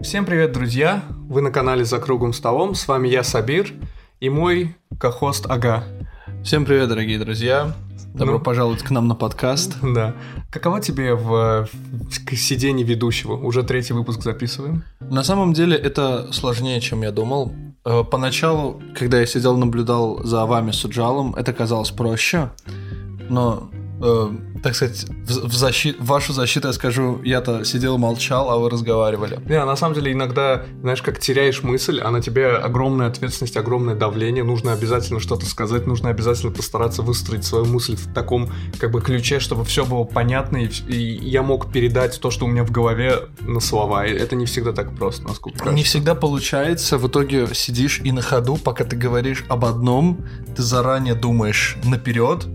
Всем привет, друзья! Вы на канале «За круглым столом». С вами я, Сабир, и мой кохост Ага. Всем привет, дорогие друзья! Добро Ну. пожаловать к нам на подкаст. Да. Каково тебе в, в сидении ведущего? Уже третий выпуск записываем. На самом деле это сложнее, чем я думал. Э, Поначалу, когда я сидел, наблюдал за вами с Уджалом, это казалось проще, но, э, так сказать, в, в защи- вашу защиту я скажу, я-то сидел, молчал, а вы разговаривали. Не, на самом деле иногда, знаешь, как теряешь мысль, а на тебе огромная ответственность, огромное давление, нужно обязательно что-то сказать, нужно обязательно постараться выстроить свою мысль в таком как бы ключе, чтобы все было понятно, и, и я мог передать то, что у меня в голове на слова. И это не всегда так просто, насколько Не кажется. всегда получается, в итоге сидишь и на ходу, пока ты говоришь об одном, ты заранее думаешь наперед,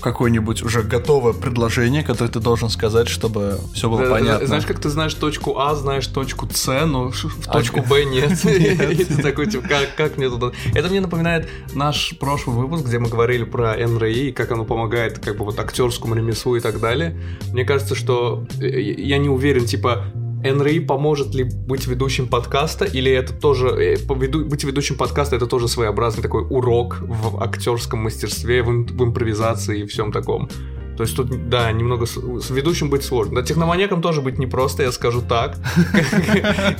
какое-нибудь уже готовое предложение, которое ты должен сказать, чтобы все было Да, понятно. Знаешь, как ты знаешь точку А, знаешь точку С, но в А, точку Б нет. И ты такой, типа, как, как мне туда... Это мне напоминает наш прошлый выпуск, где мы говорили про НРИ и как оно помогает как бы вот актерскому ремеслу и так далее. Мне кажется, что э, я не уверен, типа, НРИ поможет ли быть ведущим подкаста, или это тоже э, быть ведущим подкаста это тоже своеобразный такой урок в актерском мастерстве, в, в импровизации и всем таком. То есть тут, да, немного с, с ведущим быть сложно. Да, техноманьяком тоже быть непросто, я скажу так.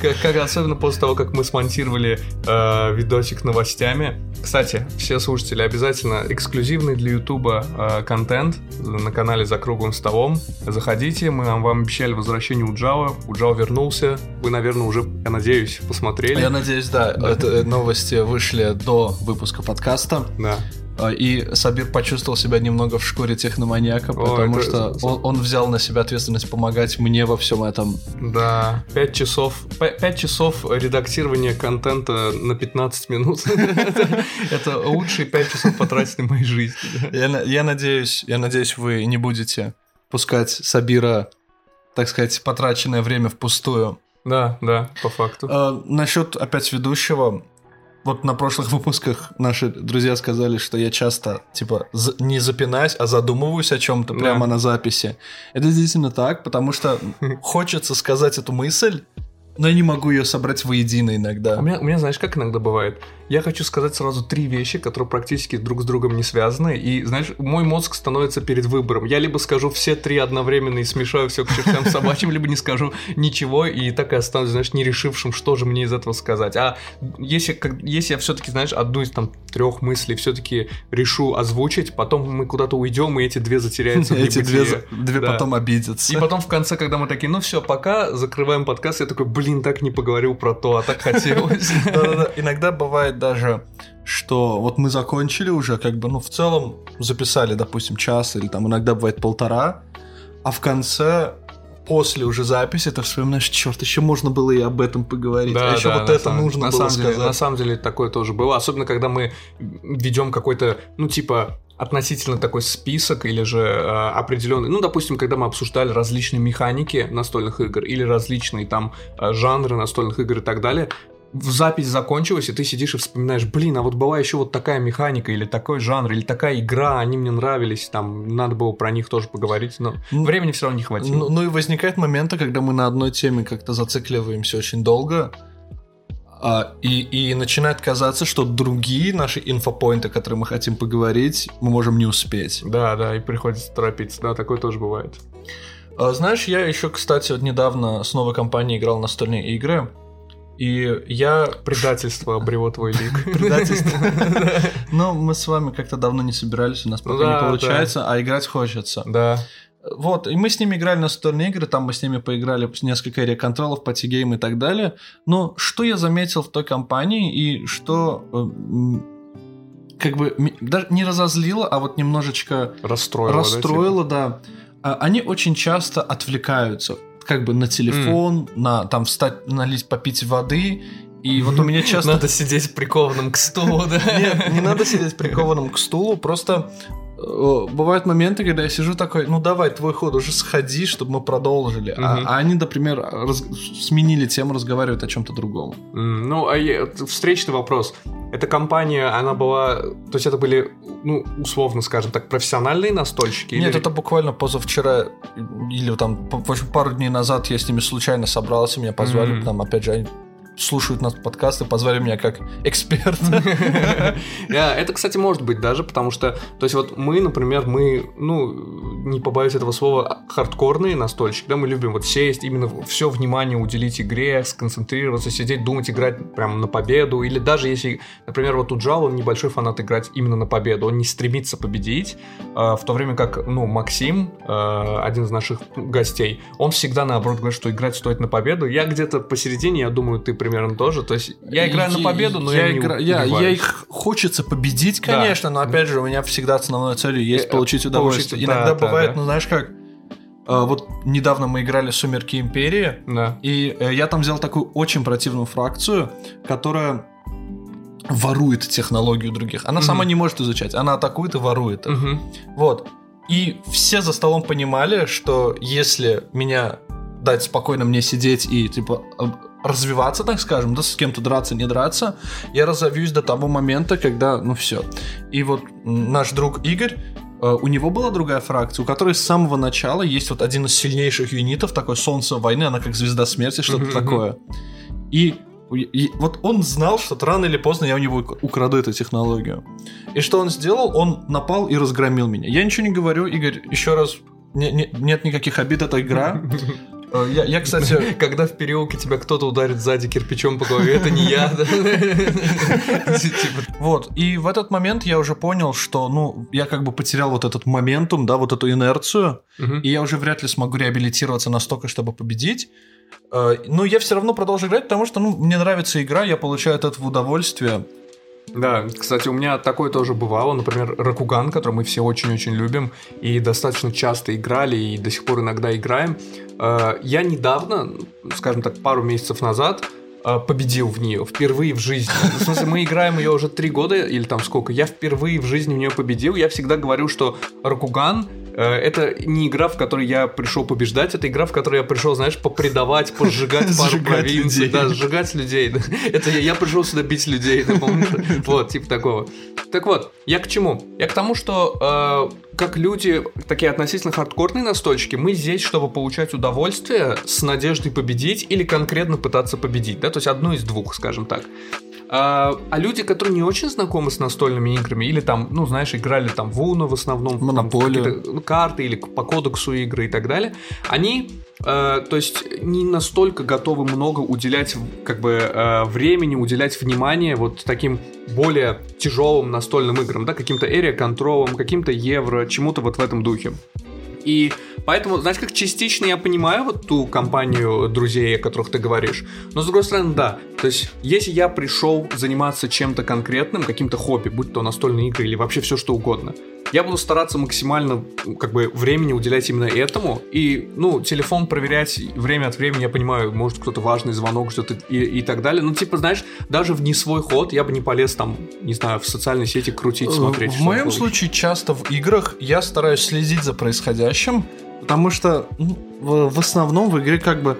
Как- Особенно после того, как мы смонтировали э, видосик новостями. Кстати, все слушатели, обязательно эксклюзивный для Ютуба э, контент на канале «За круглым столом». Заходите, мы вам обещали возвращение Уджала. Уджал вернулся. Вы, наверное, уже, я надеюсь, посмотрели. Я надеюсь, да, новости вышли до выпуска подкаста. Да. А, И Сабир почувствовал себя немного в шкуре техноманьяка, Ой, потому это- что он, он взял на себя ответственность помогать мне во всем этом. Да, 5 часов, 5 часов редактирования контента на 15 минут. Это- лучшие 5 часов потратить на моей жизни. Я надеюсь, я надеюсь, вы не будете пускать Сабира, так сказать, потраченное время впустую. Да, да, по факту. А, насчет опять ведущего. Вот на прошлых выпусках наши друзья сказали, что я часто, типа, не запинаюсь, а задумываюсь о чем-то Да. прямо на записи. Это действительно так, потому что хочется сказать эту мысль, но я не могу ее собрать воедино У иногда. меня, у меня, знаешь, как иногда бывает? Я хочу сказать сразу три вещи, которые практически друг с другом не связаны. И, знаешь, мой мозг становится перед выбором. Я либо скажу все три одновременно и смешаю все к чертям собачьим, либо не скажу ничего и так и останусь, знаешь, не решившим, что же мне из этого сказать. А если, как, если я все-таки, знаешь, одну из там трех мыслей все-таки решу озвучить, потом мы куда-то уйдем, и эти две затеряются Эти две, две потом обидятся. И потом в конце, когда мы такие, ну все, пока, закрываем подкаст, я такой, блин, так не поговорил про то, а так хотелось. Иногда бывает даже, что вот мы закончили уже, как бы, ну, в целом записали, допустим, час или там иногда бывает полтора, а в конце, после уже записи, ты вспоминаешь, черт, еще можно было и об этом поговорить, а еще вот на это самом- нужно на было самом деле, сказать. на самом деле такое тоже было, особенно когда мы ведем какой-то, ну типа относительно такой список или же э, определенный, ну допустим, когда мы обсуждали различные механики настольных игр или различные там э, жанры настольных игр и так далее. Запись закончилась, и ты сидишь и вспоминаешь, блин, а вот была еще вот такая механика, или такой жанр, или такая игра, они мне нравились, там, надо было про них тоже поговорить, но Ну, времени все равно не хватило. Ну, ну и возникают моменты, когда мы на одной теме как-то зацикливаемся очень долго, а, и, и начинает казаться, что другие наши инфо point ы, которые мы хотим поговорить, мы можем не успеть. Да, да, и приходится торопиться, да, такое тоже бывает. А, Знаешь, я еще, кстати, вот недавно с новой компанией играл настольные игры, и я... Предательство обрело твой лик. Предательство. Но мы с вами как-то давно не собирались, у нас Ну пока да, не получается, а играть хочется. Да. Вот, и мы с ними играли в настольные игры, там мы с ними поиграли несколько реконтролов, party game и так далее. Но что я заметил в той компании и что э, как бы даже не разозлило, а вот немножечко Расстроило. да, расстроило, да. А, Они очень часто отвлекаются, как бы на телефон, на там встать, налить, попить воды. И вот у меня часто... Надо сидеть прикованным к стулу, да? Нет, не надо сидеть прикованным к стулу, просто бывают моменты, когда я сижу такой, ну давай, твой ход, уже сходи, чтобы мы продолжили. А- Мгм. А, они, например, раз- сменили тему, разговаривают о чем-то другом. Ну, а я- встречный вопрос. эта компания, она была... То есть это были, ну, условно скажем так, профессиональные настольщики? Нет, или... это буквально позавчера или там в общем, пару дней назад я с ними случайно собрался, меня позвали, mm-hmm. там, опять же, они слушают нас подкасты, позвали меня как эксперта. Это, кстати, может быть даже, потому что, то есть вот мы, например, мы, ну, не побоюсь этого слова, хардкорные настольщики, да, мы любим вот сесть, именно все внимание уделить игре, сконцентрироваться, сидеть, думать, играть прям на победу, или даже если, например, вот тут Джал, он небольшой фанат играть именно на победу, он не стремится победить, а, в то время как, ну, Максим, а, один из наших гостей, он всегда, наоборот, говорит, что играть стоит на победу. Я где-то посередине, я думаю, ты примерно тоже. То есть я играю на победу, но я, я не игра... я, я их хочется победить, конечно, да. но опять же у меня всегда основной целью есть э, получить удовольствие. Получить, Иногда да, бывает, да, да. ну знаешь как, э, вот недавно мы играли Сумерки Империи, да. и э, я там взял такую очень противную фракцию, которая ворует технологию других. Она угу. сама не может изучать, она атакует и ворует. Угу. Вот. И все за столом понимали, что если меня дать спокойно мне сидеть и типа развиваться, так скажем, да, с кем-то драться, не драться, я разовьюсь до того момента, когда, ну все. И вот наш друг Игорь, э, у него была другая фракция, у которой с самого начала есть вот один из сильнейших юнитов, такой Солнце войны, она как звезда смерти, что-то mm-hmm. такое. И, и вот он знал, что рано или поздно я у него украду эту технологию. И что он сделал? Он напал и разгромил меня. Я ничего не говорю, Игорь, еще раз, не, не, нет никаких обид, это игра. Э, я, я, кстати, когда в переулке тебя кто-то ударит сзади кирпичом по голове, это не я. Типа. Вот, и в этот момент я уже понял, что, ну, я как бы потерял вот этот моментум, да, вот эту инерцию, и я уже вряд ли смогу реабилитироваться настолько, чтобы победить. Э, но я все равно продолжу играть, потому что, ну, мне нравится игра, я получаю от этого удовольствие. Да, кстати, у меня такое тоже бывало. Например, Ракуган, который мы все очень-очень любим и достаточно часто играли и до сих пор иногда играем. Э, я недавно, скажем так, пару месяцев назад, э, победил в нее впервые в жизни. В смысле, мы играем ее уже три года или там сколько. Я впервые в жизни в нее победил. Я всегда говорю, что Ракуган это не игра, в которой я пришел побеждать, это игра, в которой я пришел, знаешь, попредавать, пожигать пару провинций, да, сжигать людей. Это я пришел сюда бить людей? Вот, типа такого. Так вот, я к чему? Я к тому, что э, как люди, такие относительно хардкорные настольщики, мы здесь, чтобы получать удовольствие с надеждой победить или конкретно пытаться победить, да, то есть одну из двух, скажем так. А, а люди, которые не очень знакомы с настольными играми, или там, ну, знаешь, играли там в Уно в основном, Монополию, ну, карты или по кодексу игры и так далее, они, э, то есть, не настолько готовы много уделять, как бы, э, времени, уделять внимание вот таким более тяжелым настольным играм, да, каким-то area контролом, каким-то евро, чему-то вот в этом духе. И поэтому, знаешь, как частично я понимаю вот ту компанию друзей, о которых ты говоришь. Но с другой стороны, да. То есть, если я пришел заниматься чем-то конкретным, каким-то хобби, будь то настольные игры или вообще все что угодно, я буду стараться максимально как бы времени уделять именно этому. И, ну, телефон проверять время от времени, я понимаю, может кто-то важный звонок, что-то и, и так далее. Ну, типа, знаешь, даже в не свой ход я бы не полез там, не знаю, в социальные сети крутить, смотреть. В моем случае часто в играх я стараюсь следить за происходящим, потому что ну, в, в основном в игре как бы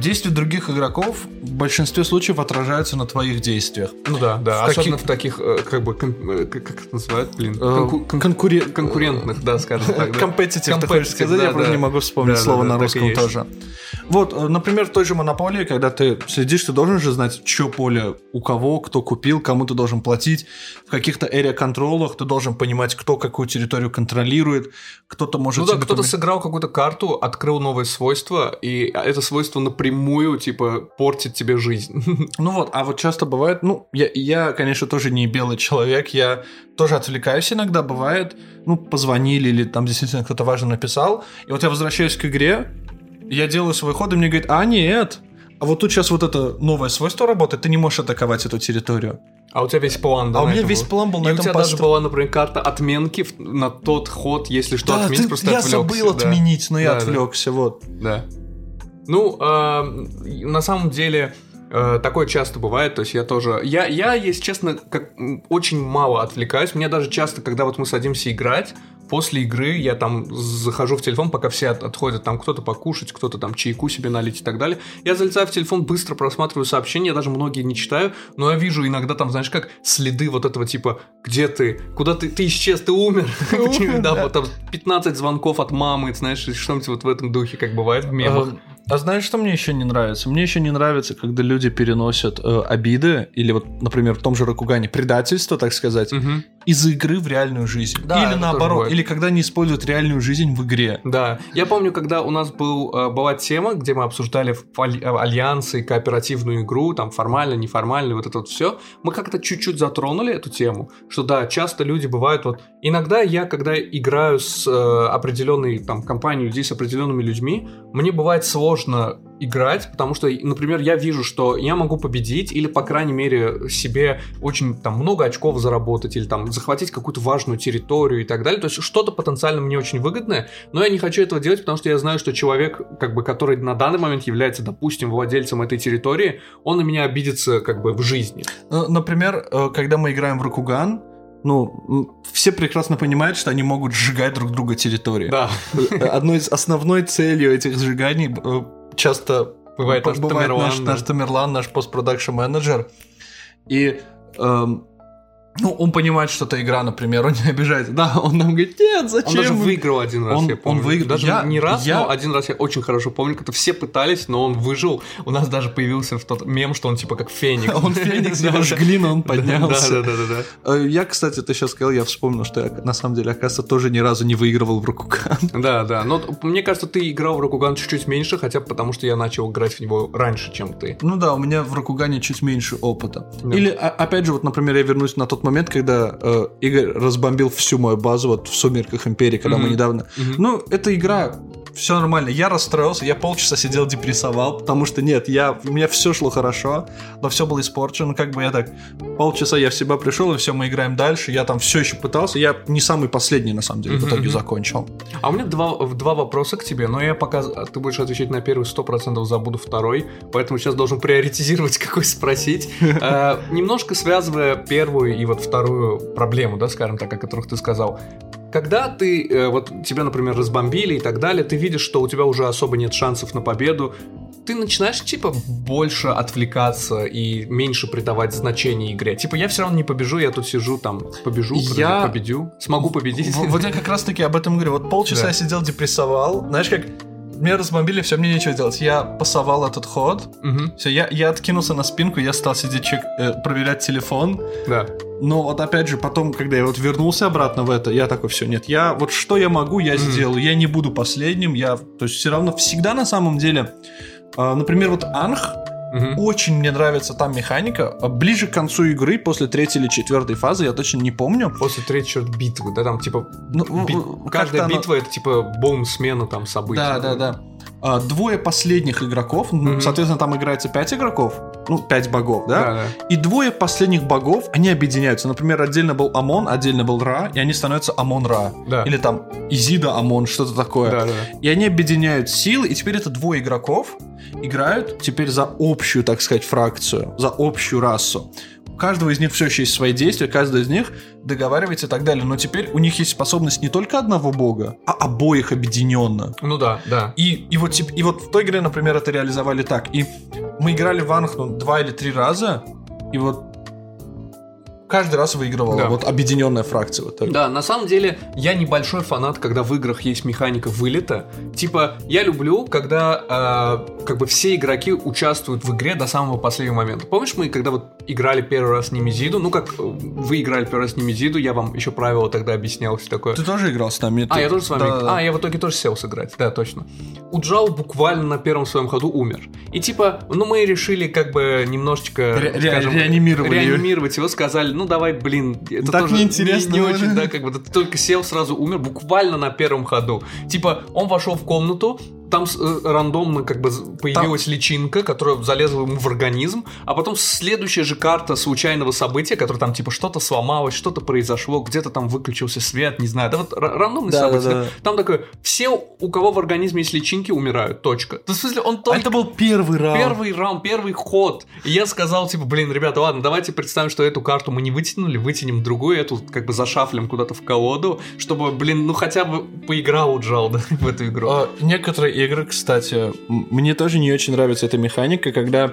действия других игроков в большинстве случаев отражаются на твоих действиях. Ну да, да. В особенно таки... в таких, э, как бы, э, как это называют, блин? Э, конку... Конкуре... Конкурентных, да, скажем так. Да. Competitive, ты хочешь сказать, да, я просто не могу вспомнить да, слово да, на русском тоже. Вот, например, в той же монополии, когда ты следишь, ты должен же знать, что поле у кого, кто купил, кому ты должен платить. В каких-то area-контролах ты должен понимать, кто какую территорию контролирует. Кто-то может... Ну да, кто-то сыграл какую-то карту, открыл новое свойство, и это свойство напрямую, типа, портит тебе жизнь. Ну вот, а вот часто бывает, ну, я, я, конечно, тоже не белый человек, я тоже отвлекаюсь иногда, бывает, ну, позвонили или там действительно кто-то важно написал, и вот я возвращаюсь к игре, я делаю свой ход, и мне говорит, а нет, а вот тут сейчас вот это новое свойство работает, ты не можешь атаковать эту территорию. А у тебя весь план, да? А у меня весь был? план был и на этом у тебя пост... даже была, например, карта отменки на тот ход, если что, да, отменить, ты, просто я отвлекся. Я забыл да. отменить, но да, я да. отвлекся, вот. Да. Ну, э, на самом деле, э, такое часто бывает, то есть я тоже... Я, я, если честно, как, очень мало отвлекаюсь. Мне даже часто, когда вот мы садимся играть, после игры я там захожу в телефон, пока все от- отходят, там кто-то покушать, кто-то там чайку себе налить и так далее. Я залезаю в телефон, быстро просматриваю сообщения, я даже многие не читаю, но я вижу иногда там, знаешь, как следы вот этого типа, где ты, куда ты, ты исчез, ты умер. Да, вот там 15 звонков от мамы, знаешь, что-нибудь вот в этом духе, как бывает в мемах. А, а знаешь, что мне еще не нравится? Мне еще не нравится, когда люди переносят э, обиды, или вот, например, в том же Ракугане предательство, так сказать, Мгм. Из игры в реальную жизнь. Да, или наоборот, или когда они используют реальную жизнь в игре. Да, я помню, когда у нас был, э, была тема, где мы обсуждали э, альянсы, кооперативную игру, там формально, неформально, вот это вот все, мы как-то чуть-чуть затронули эту тему, что да, часто люди бывают вот... Иногда я, когда играю с э, определенной там компанией людей, с определенными людьми, мне бывает сложно играть, потому что, например, я вижу, что я могу победить или, по крайней мере, себе очень там много очков заработать или там захватить какую-то важную территорию и так далее. То есть что-то потенциально мне очень выгодное, но я не хочу этого делать, потому что я знаю, что человек, как бы, который на данный момент является, допустим, владельцем этой территории, он на меня обидится как бы в жизни. Ну, Например, э, когда мы играем в Ракуган, ну, все прекрасно понимают, что они могут сжигать друг друга территории. Да. Одной из основной целью этих сжиганий э, часто Бывает наш бывает Тамерлан, наш, наш Тамерлан, наш постпродакшн менеджер. И эм, ну, он понимает, что это игра, например, он не обижается. Да, он нам говорит, нет, зачем? Он даже вы?» выиграл один раз, Он- я помню. он выиграл. Даже Я- не раз, я- но один раз я очень хорошо помню, когда все пытались, но он выжил. У нас даже появился тот мем, что он типа как феникс. Он феникс, его жгли, но он поднялся. Да, да, да, да. Э, Я, кстати, ты сейчас сказал, я вспомнил, что я на самом деле, оказывается, тоже ни разу не выигрывал в Ракуган. Да, да. Но мне кажется, ты играл в Рокуган чуть-чуть меньше, хотя потому, что я начал играть в него раньше, чем ты. Ну да, у меня в Ракугане чуть меньше опыта. Или, а- опять же, вот, например, я вернусь на тот момент, когда э, Игорь разбомбил всю мою базу вот в «Сумерках Империи», когда мы Мгм. недавно... Мгм. Ну, эта игра, все нормально. Я расстроился, я полчаса сидел, депрессовал, потому что нет, я, у меня все шло хорошо, но все было испорчено. Как бы я так, полчаса я в себя пришел, и все, мы играем дальше. Я там все еще пытался. Я не самый последний, на самом деле, в итоге закончил. А у меня два, два вопроса к тебе, но я пока ты будешь отвечать на первый, сто процентов забуду второй, поэтому сейчас должен приоритизировать, какой спросить. Э, Немножко связывая первую и вот вторую проблему, да, скажем так, о которых ты сказал. Когда ты, э, вот тебя, например, разбомбили и так далее, ты видишь, что у тебя уже особо нет шансов на победу, ты начинаешь, типа, больше отвлекаться и меньше придавать значение игре. Типа, я все равно не побежу, я тут сижу, там, побежу, Я- победю, смогу победить. Вот я как раз таки об этом говорю. Вот полчаса Да. я сидел, депрессовал. Знаешь, как меня разбомбили, все, мне нечего делать. Я пасовал этот ход. Мгм, Все, я, я откинулся на спинку, я стал сидеть, чек, э, проверять телефон. Да. Но вот опять же, потом, когда я вот вернулся обратно в это, я такой, все, нет, я вот что я могу, я сделаю. Я не буду последним. Я, то есть все равно всегда на самом деле, а, например, вот Анх, Мгм. очень мне нравится там механика. А Ближе к концу игры, после третьей или четвертой фазы, я точно не помню. После третьей черт битвы, да, там типа Ну, би- как-то каждая оно- битва это типа бум смена там событий. Да, да, да. А, двое последних игроков, Мгм. соответственно, там играется пять игроков, ну, пять богов, да? Да, да. И двое последних богов, они объединяются. Например, отдельно был Амон, отдельно был Ра, и они становятся Амон-Ра. Да. Или там Изида Амон, что-то такое. Да, да. И они объединяют силы, и теперь это двое игроков играют теперь за общую, так сказать, фракцию, за общую расу. У каждого из них все еще есть свои действия, каждый из них договаривается и так далее. Но теперь у них есть способность не только одного бога, а обоих объединенно. Ну да, да. И, и, вот, и вот в той игре, например, это реализовали так. И мы играли в Анх ну, два или три раза, и вот каждый раз выигрывала Да. вот объединенная фракция. Вот так. Да, на самом деле, я небольшой фанат, когда в играх есть механика вылета. Типа, я люблю, когда э, как бы все игроки участвуют в игре до самого последнего момента. Помнишь, мы когда вот играли первый раз Немезиду, ну как э, вы играли первый раз Немезиду, я вам еще правила тогда объяснял, все такое. Ты тоже играл с нами? А, Ты- я тоже с вами. Да, да. А, я в итоге тоже сел сыграть, да, точно. Уджал буквально на первом своем ходу умер. И типа, ну мы решили как бы немножечко, Ре- скажем, реанимировать его, сказали, ну давай, блин, это Так тоже неинтересно не, не очень, да, как бы ты только сел, сразу умер, буквально на первом ходу. Типа, он вошел в комнату, там э, рандомно как бы появилась личинка, которая залезла ему в организм, а потом следующая же карта случайного события, которое там типа что-то сломалось, что-то произошло, где-то там выключился свет, не знаю, да вот ра- рандомные Да, да, события. да. Там такое, все, у кого в организме есть личинки, умирают, точка. Да, в смысле, он А только это был первый раунд. Первый раунд, первый ход. И я сказал, типа, блин, ребята, ладно, давайте представим, что эту карту мы не вытянули, вытянем другую, эту как бы зашафлим куда-то в колоду, чтобы, блин, ну хотя бы поиграл Джал да, в эту игру. А, некоторые игры, кстати, мне тоже не очень нравится эта механика, когда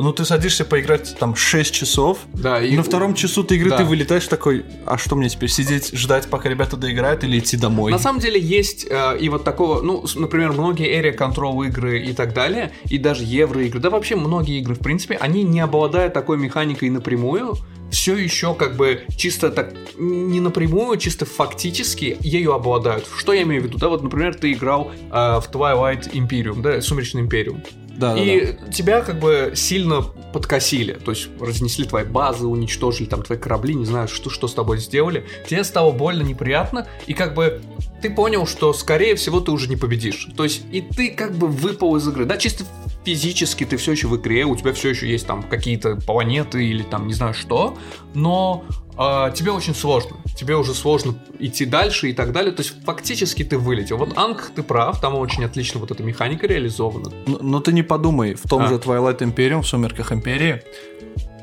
ну ты садишься поиграть там 6 часов, да, и на втором часу ты игры да. ты вылетаешь такой, а что мне теперь сидеть, ждать, пока ребята доиграют или идти домой? На самом деле есть э, и вот такого, ну, например, многие Area Control игры и так далее, и даже евро игры, да вообще многие игры, в принципе, они не обладая такой механикой напрямую, все еще как бы чисто так не напрямую, чисто фактически ею обладают. Что я имею в виду? Да, вот, например, ты играл э, в Twilight Imperium, да, Сумеречный Империум. Да, да, да. И тебя как бы сильно подкосили, то есть разнесли твои базы, уничтожили там твои корабли, не знаю, что, что с тобой сделали. Тебе стало больно, неприятно, и как бы ты понял, что скорее всего ты уже не победишь. То есть и ты как бы выпал из игры, да, чисто физически ты все еще в игре, у тебя все еще есть там какие-то планеты или там не знаю что, но а, тебе очень сложно. Тебе уже сложно идти дальше и так далее. То есть фактически ты вылетел. Вот Анг, ты прав, там очень отлично вот эта механика реализована. Но, но ты не подумай, в том А. же Twilight Imperium, в Сумерках Империи,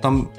там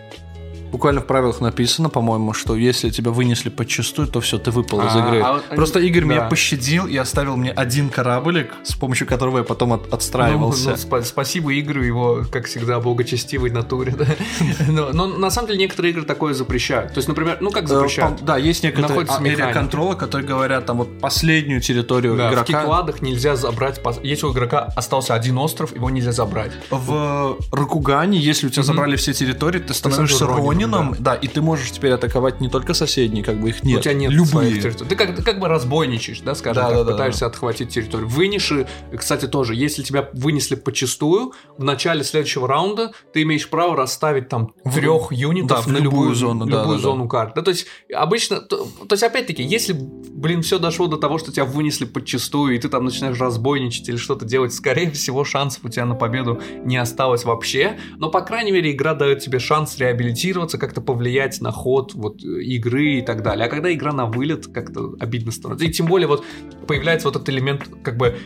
буквально в правилах написано, по-моему, что если тебя вынесли подчистую, то все, ты выпал из А, игры. а Просто Игорь меня да. пощадил и оставил мне один кораблик, с помощью которого я потом от- отстраивался. Ну, ну, спа- спасибо Игорю, его, как всегда, благочестивой натуре. да. но, но на самом деле некоторые игры такое запрещают. То есть, например, ну как Э, запрещают? Да, есть некоторые а, контрола, которые говорят, там вот последнюю территорию Да, в игрока. кикладах нельзя забрать... Если у игрока остался один остров, его нельзя забрать. В Ракугане, если у тебя Мгм. забрали все территории, ты становишься сразу Ронином, Ронином, да. и ты можешь теперь атаковать не только соседние, как бы их нет, у тебя нет любые. территорий. Ты как, ты как бы разбойничаешь, да, скажем Да, так, да, да, пытаешься отхватить территорию. Вынеши, кстати, тоже, если тебя вынесли почастую, в начале следующего раунда ты имеешь право расставить там В- трех юнитов да, на любую любую зону, да, любую да, зону карты. Да, то есть обычно, то, то есть опять-таки, если, блин, все дошло до того, что тебя вынесли подчастую, и ты там начинаешь разбойничать или что-то делать, скорее всего, шансов у тебя на победу не осталось вообще. Но, по крайней мере, игра дает тебе шанс реабилитироваться, как-то повлиять на ход вот игры и так далее. А когда игра на вылет, как-то обидно становится. И тем более вот появляется вот этот элемент как бы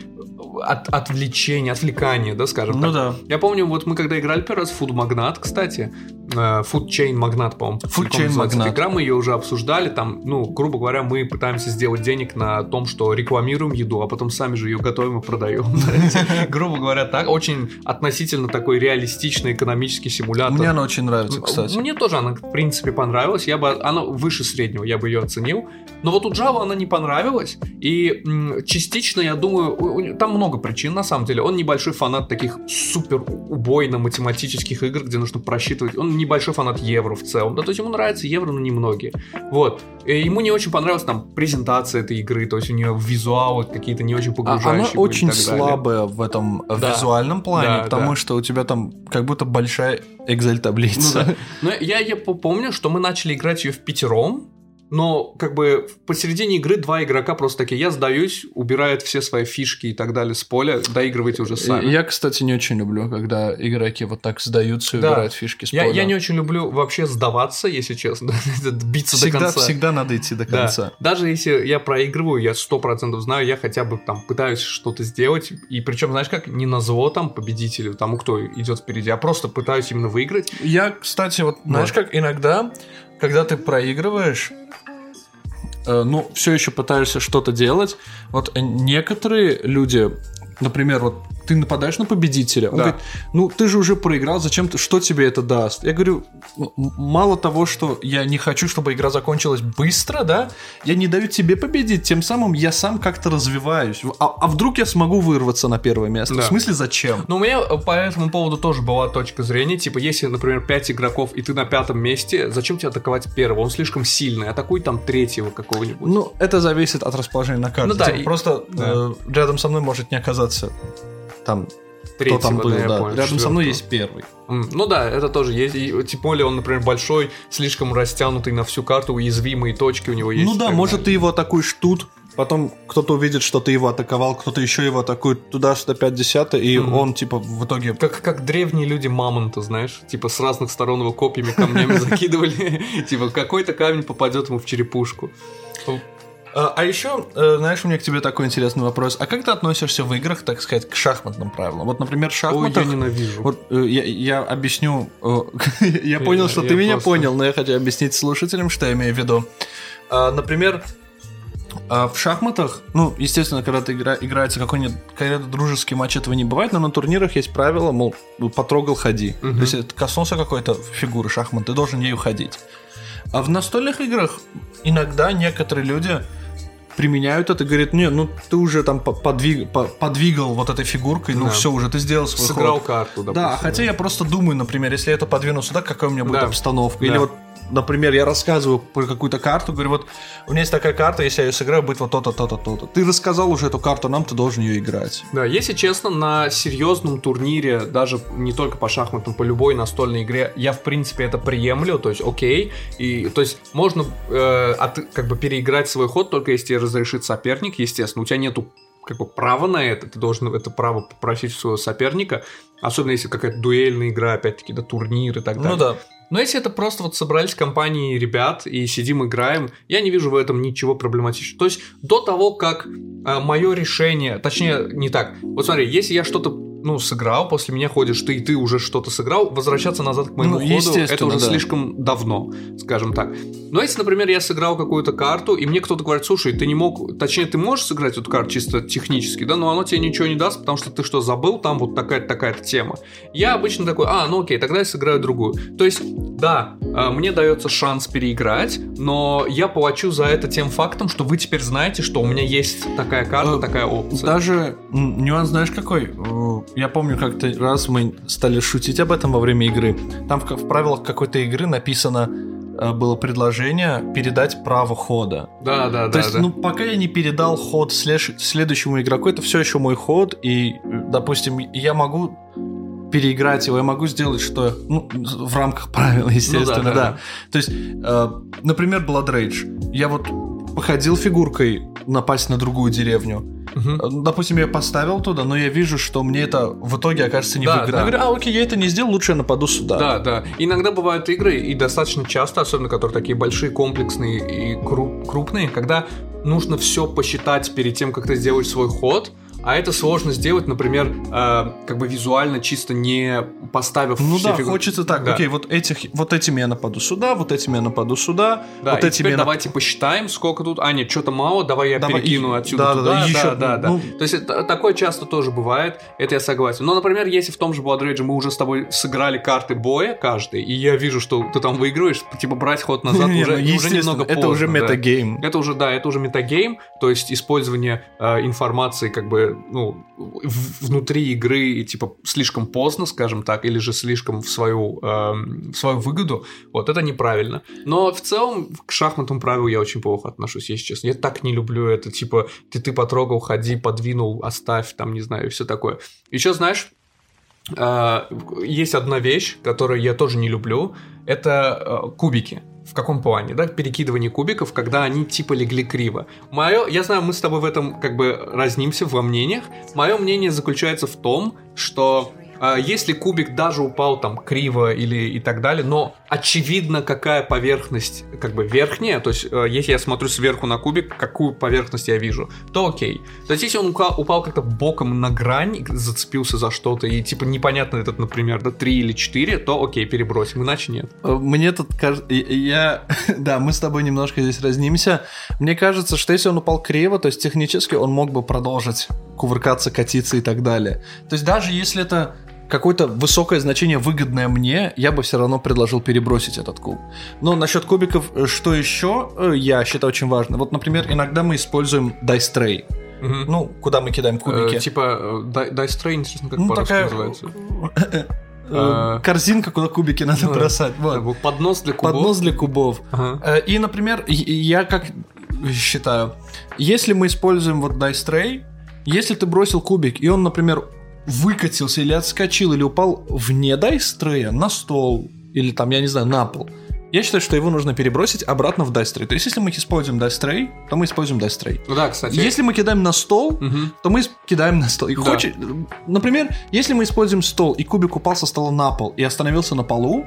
от, отвлечения, отвлекания, да, скажем Ну так. да. Я помню, вот мы когда играли первый раз в Food Magnat, кстати, э, Food Chain Magnat, по-моему, Food Chain Magnat. игра, мы ее уже обсуждали, там, ну, грубо говоря, мы пытаемся сделать денег на том, что рекламируем еду, а потом сами же ее готовим и продаем. Грубо говоря, так, очень относительно такой реалистичный экономический симулятор. Мне она очень нравится, кстати. Мне тоже она, в принципе, понравилась. Я бы, она выше среднего, я бы ее оценил. Но вот у Java она не понравилась. И м, частично, я думаю, у- у- там много причин, на самом деле. Он небольшой фанат таких супер убойно-математических игр, где нужно просчитывать. Он небольшой фанат евро в целом. Да, то есть ему нравится евро, но немногие. Вот. И ему не очень понравилась там презентация этой игры. То есть у нее визуалы какие-то не очень А погружающие. Она были очень слабая в этом э, Да. визуальном плане, Да, потому да. что у тебя там как будто большая Excel-таблица. Ну да. Но я, я помню, что мы начали играть ее в пятером, но как бы посередине игры два игрока просто такие, я сдаюсь, убирают все свои фишки и так далее с поля, доигрывайте уже сами. Я, кстати, не очень люблю, когда игроки вот так сдаются и Да. убирают фишки с Я, поля. я не очень люблю вообще сдаваться, если честно, биться до всегда, конца. всегда надо идти до Да. конца. Даже если я проигрываю, я сто процентов знаю, я хотя бы там пытаюсь что-то сделать. И причем, знаешь как, не на зло там победителю, тому, кто идет впереди, а просто пытаюсь именно выиграть. Я, кстати, вот знаешь, как иногда, когда ты проигрываешь, э, ну, все еще пытаешься что-то делать, вот некоторые люди, например, вот ты нападаешь на победителя, он Да. говорит, ну, ты же уже проиграл, зачем ты, что тебе это даст? Я говорю, «Ну, мало того, что я не хочу, чтобы игра закончилась быстро, да, я не даю тебе победить, тем самым я сам как-то развиваюсь. А, а вдруг я смогу вырваться на первое место? Да. В смысле, зачем? Но у меня э, по этому поводу тоже была точка зрения. Типа, если, например, 5 игроков, и ты на пятом месте, зачем тебе атаковать первого? Он слишком сильный. Атакуй там третьего какого-нибудь. Ну, это зависит от расположения на карте. Ну да, Типа, и- просто да. э, рядом со мной может не оказаться там, третьего, кто там был, я да. понял, рядом со мной есть первый. Ну да, это тоже есть. И, тем более он, например, большой, слишком растянутый на всю карту, уязвимые точки у него есть. ну да, может, ты далее. его атакуешь тут, потом кто-то увидит, что ты его атаковал, кто-то еще его атакует туда-сюда 50 и Мгм. он, типа, в итоге... Как, как древние люди мамонта, знаешь, типа с разных сторон его копьями, камнями закидывали, типа какой-то камень попадет ему в черепушку. А, а еще, э, знаешь, у меня к тебе такой интересный вопрос. А как ты относишься в играх, так сказать, к шахматным правилам? Вот, например, в Ой, я ненавижу. Вот э, я, я объясню. э, я понял, что ты меня понял, но я хочу объяснить слушателям, что я имею в виду. А, например, а, в шахматах, ну, естественно, когда ты игра, играется какой-нибудь какой-то дружеский матч, этого не бывает, но на турнирах есть правило, мол, ну, потрогал, ходи. Мгм. То есть это коснулся какой-то фигуры шахмат, ты должен ею ходить. А в настольных играх иногда некоторые люди применяют это, говорят, не, ну ты уже там по- подвиг- по- подвигал вот этой фигуркой, ну Да. все, уже ты сделал свой Сыграл ход. карту, допустим. Да, хотя я просто думаю, например, если я это подвину сюда, какая у меня будет Да. обстановка. Или Да. вот, например, я рассказываю про какую-то карту, говорю, вот у меня есть такая карта, если я ее сыграю, будет вот то-то, то-то, то-то. Ты рассказал уже эту карту нам, ты должен ее играть. Да, если честно, на серьезном турнире, даже не только по шахматам, по любой настольной игре, я в принципе это приемлю, то есть окей, и то есть можно э, от- как бы переиграть свой ход только если тебе разрешит соперник, естественно, у тебя нету как бы права на это, ты должен это право попросить у своего соперника, особенно если какая-то дуэльная игра, опять-таки, да, турнир и так далее. Ну да. Но если это просто вот собрались компании ребят и сидим играем, я не вижу в этом ничего проблематичного. То есть до того, как мое решение, точнее не так. Вот смотри, если я что-то ну, сыграл, после меня ходишь ты, и ты уже что-то сыграл, возвращаться назад к моему Ну, ходу, это уже да. слишком давно, скажем так. Но если, например, я сыграл какую-то карту, и мне кто-то говорит, слушай, ты не мог, точнее, ты можешь сыграть эту карту чисто технически, да, но оно тебе ничего не даст, потому что ты что, забыл, там вот такая-то такая-то тема. Я обычно такой, а, ну окей, тогда я сыграю другую. То есть, да, э, мне дается шанс переиграть, но я плачу за это тем фактом, что вы теперь знаете, что у меня есть такая карта, Э, такая опция. Даже нюанс, знаешь, какой? Я помню, как-то раз мы стали шутить об этом во время игры. Там в, в правилах какой-то игры написано э, было предложение передать право хода. Да, да, То да. есть, да. ну, пока я не передал ход следующему игроку, это все еще мой ход, и, допустим, я могу переиграть его, я могу сделать, что ну, в рамках правил, естественно, Ну да, да. да, То есть, э, например, Blood Rage. Я вот походил фигуркой напасть на другую деревню. Э, Допустим, я поставил туда, но я вижу, что мне это в итоге окажется Да, невыгодно. да. Я говорю, а окей, я это не сделал, лучше я нападу сюда. Да, да. Иногда бывают игры, и достаточно часто, особенно которые такие большие, комплексные и кру- крупные, когда нужно все посчитать перед тем, как ты сделаешь свой ход, а это сложно сделать, например, э, как бы визуально чисто не поставив Ну да, фигуры. хочется так, Да. окей, вот этих, вот этими я нападу сюда, вот этими я нападу сюда, Да, вот и этими теперь я нап- давайте посчитаем, сколько тут. А, нет, что-то мало, давай я Давай, перекину и- отсюда да, да, туда. да, Да, еще, да, да. ну- То есть это- такое часто тоже бывает, это я согласен. Но, например, если в том же Blood Rage мы уже с тобой сыграли карты боя каждый, и я вижу, что ты там выигрываешь, типа брать ход назад уже, ну, уже немного это поздно, уже да. метагейм. Это уже, да, это уже метагейм, то есть использование э, информации как бы, ну, внутри игры, и, типа, слишком поздно, скажем так, или же слишком в свою, эм, в свою выгоду, вот, это неправильно. Но в целом к шахматному правилу я очень плохо отношусь, если честно. Я так не люблю это, типа, ты, ты потрогал, ходи, подвинул, оставь, там, не знаю, и все такое. Еще, знаешь, э, есть одна вещь, которую я тоже не люблю, это э, кубики. В каком плане, да, перекидывание кубиков, когда они типа легли криво. Мое, я знаю, мы с тобой в этом как бы разнимся во мнениях. Мое мнение заключается в том, что если кубик даже упал там криво или и так далее, но очевидно, какая поверхность как бы верхняя, то есть э, если я смотрю сверху на кубик, какую поверхность я вижу, то окей. То есть если он упал, упал как-то боком на грань, зацепился за что-то и типа непонятно этот, например, да, 3 или 4, то окей, перебросим, иначе нет. Э, Мне тут кажется, я, да, мы с тобой немножко здесь разнимся. Мне кажется, что если он упал криво, то есть технически он мог бы продолжить кувыркаться, катиться и так далее. То есть даже если это какое-то высокое значение, выгодное мне, я бы все равно предложил перебросить этот куб. Но насчет кубиков, э, что еще э, я считаю очень важно. Вот, например, иногда мы используем dice tray. Мгм. Ну, куда мы кидаем кубики. Э, типа, э, дай- Dice Tray, интересно, как ну, такая называется. А. корзинка, куда кубики надо Ну, бросать. Вот. Поднос для кубов. Поднос для кубов. Ага. И, например, я как считаю, если мы используем вот Dice Tray, если ты бросил кубик, и он, например, выкатился или отскочил, или упал вне Tray на стол, или там, я не знаю, на пол, я считаю, что его нужно перебросить обратно в Tray. То есть, если мы используем Tray, то мы используем Tray. Ну да, кстати. Если мы кидаем на стол, Мгм. то мы кидаем на стол. И Да. хочет- Например, если мы используем стол, и кубик упал со стола на пол и остановился на полу,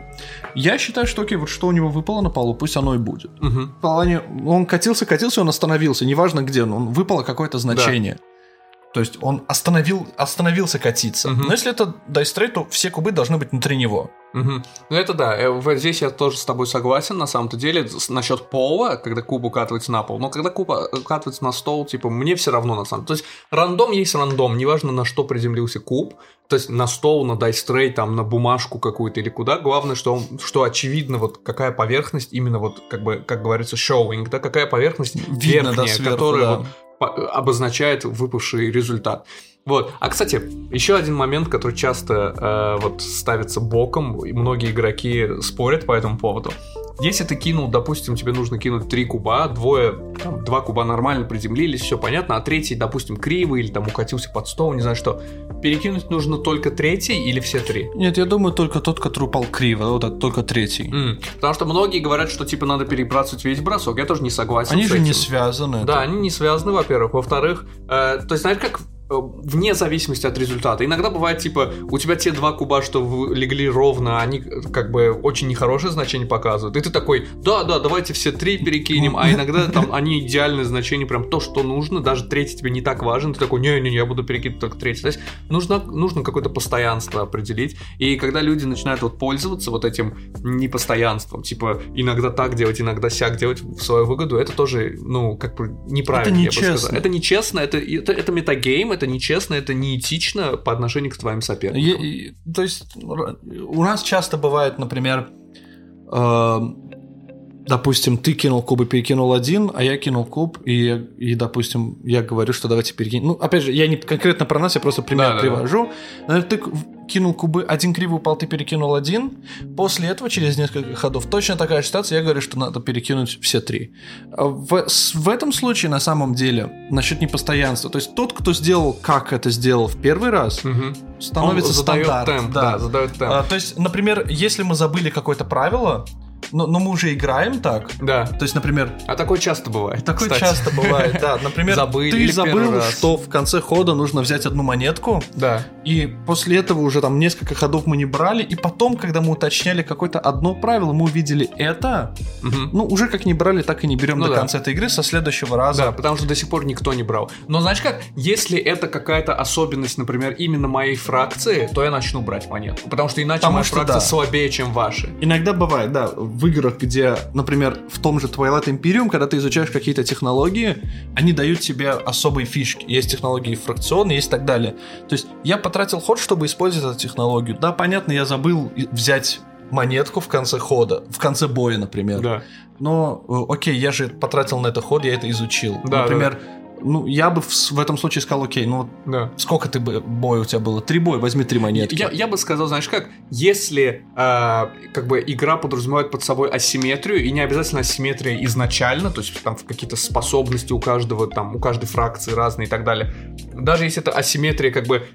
я считаю, что окей, вот что у него выпало на полу, пусть оно и будет. Мгм. В плане, он катился, катился, он остановился, неважно где он, он выпало какое-то значение. То есть он остановил, остановился катиться. Мгм. Но если это Tray, то все кубы должны быть внутри него. Мгм. Ну это да, э, вот здесь я тоже с тобой согласен, на самом-то деле, насчет пола, когда куб укатывается на пол, но когда куб э, укатывается на стол, типа, мне все равно на самом деле. То есть рандом есть рандом, неважно на что приземлился куб, то есть на стол, на дайстрей, там, на бумажку какую-то или куда, главное, что, он- что очевидно, вот какая поверхность, именно вот, как бы, как говорится, showing, да, какая поверхность Видно, да, верхняя, сверху, которая да. вот обозначает выпавший результат. Вот. А, кстати, еще один момент, который часто э, вот ставится боком, и многие игроки спорят по этому поводу. Если ты кинул, допустим, тебе нужно кинуть три куба, двое, там, два куба нормально приземлились, все понятно, а третий, допустим, кривый или там укатился под стол, не знаю что, перекинуть нужно только третий или все три? Нет, я думаю, только тот, который упал криво, вот это только третий. М, Потому что многие говорят, что типа надо перебрасывать весь бросок. Я тоже не согласен. Они же не этим. связаны. Да, это- они не связаны, во-первых. Во-вторых, э, то есть, знаешь, как вне зависимости от результата. Иногда бывает, типа, у тебя те два куба, что легли ровно, они э, как бы очень нехорошее значение показывают. И ты такой, да, да, давайте все три перекинем, а иногда там они идеальное значение, прям то, что нужно, даже третий тебе не так важен, ты такой, не-не-не, я буду перекидывать только третий. То есть нужно, нужно какое-то постоянство определить. И когда люди начинают вот пользоваться вот этим непостоянством, типа иногда так делать, иногда сяк делать в свою выгоду, это тоже, ну, как бы неправильно, Это я бы сказал. нечестно. Это нечестно, это, это, это метагейм, это нечестно, это неэтично по отношению к твоим соперникам. И- то есть у нас часто бывает, например, э, допустим, ты кинул куб и перекинул один, а я кинул куб, и, и, допустим, я говорю, что давайте перекинем. Ну, опять же, я не конкретно про нас, я просто пример Да-да-да. привожу. Наверное, ты к- кинул кубы, один криво упал, ты перекинул один. После этого, через несколько ходов, точно такая же ситуация, я говорю, что надо перекинуть все три. А В, в этом случае, на самом деле, насчет непостоянства, то есть тот, кто сделал, как это сделал в первый раз, Мгм. становится Он задает стандарт. темп, да, задает темп. А, то есть, например, если мы забыли какое-то правило, но, но мы уже играем так, Да. то есть, например, А такое часто бывает. такое кстати. часто бывает, да, например, Забыли ты забыл, что в конце хода нужно взять одну монетку, Да. и после этого уже там несколько ходов мы не брали, и потом, когда мы уточняли какое-то одно правило, мы увидели это, Мгм. ну, уже как не брали, так и не берем Ну до да. конца этой игры, со следующего раза. Да, потому что до сих пор никто не брал. Но знаешь как, если это какая-то особенность, например, именно моей фракции, то я начну брать монетку. Потому что иначе Потому моя что фракция да. слабее, чем ваши. Иногда бывает, да, в играх, где, например, в том же Twilight Imperium, когда ты изучаешь какие-то технологии, они дают тебе особые фишки. Есть технологии фракционные, есть так далее. То есть я потратил ход, чтобы использовать эту технологию. Да, понятно, я забыл взять монетку в конце хода, в конце боя, например. Да. Но, э, окей, я же потратил на это ход, я это изучил. Да, например, ну, я бы в, в этом случае сказал, окей, ну, Да. сколько ты бы боя у тебя было? Три боя, возьми три монетки. Я, я бы сказал, знаешь как, если э, как бы игра подразумевает под собой асимметрию, и не обязательно асимметрия изначально, то есть там какие-то способности у каждого, там, у каждой фракции разные и так далее, даже если это асимметрия как бы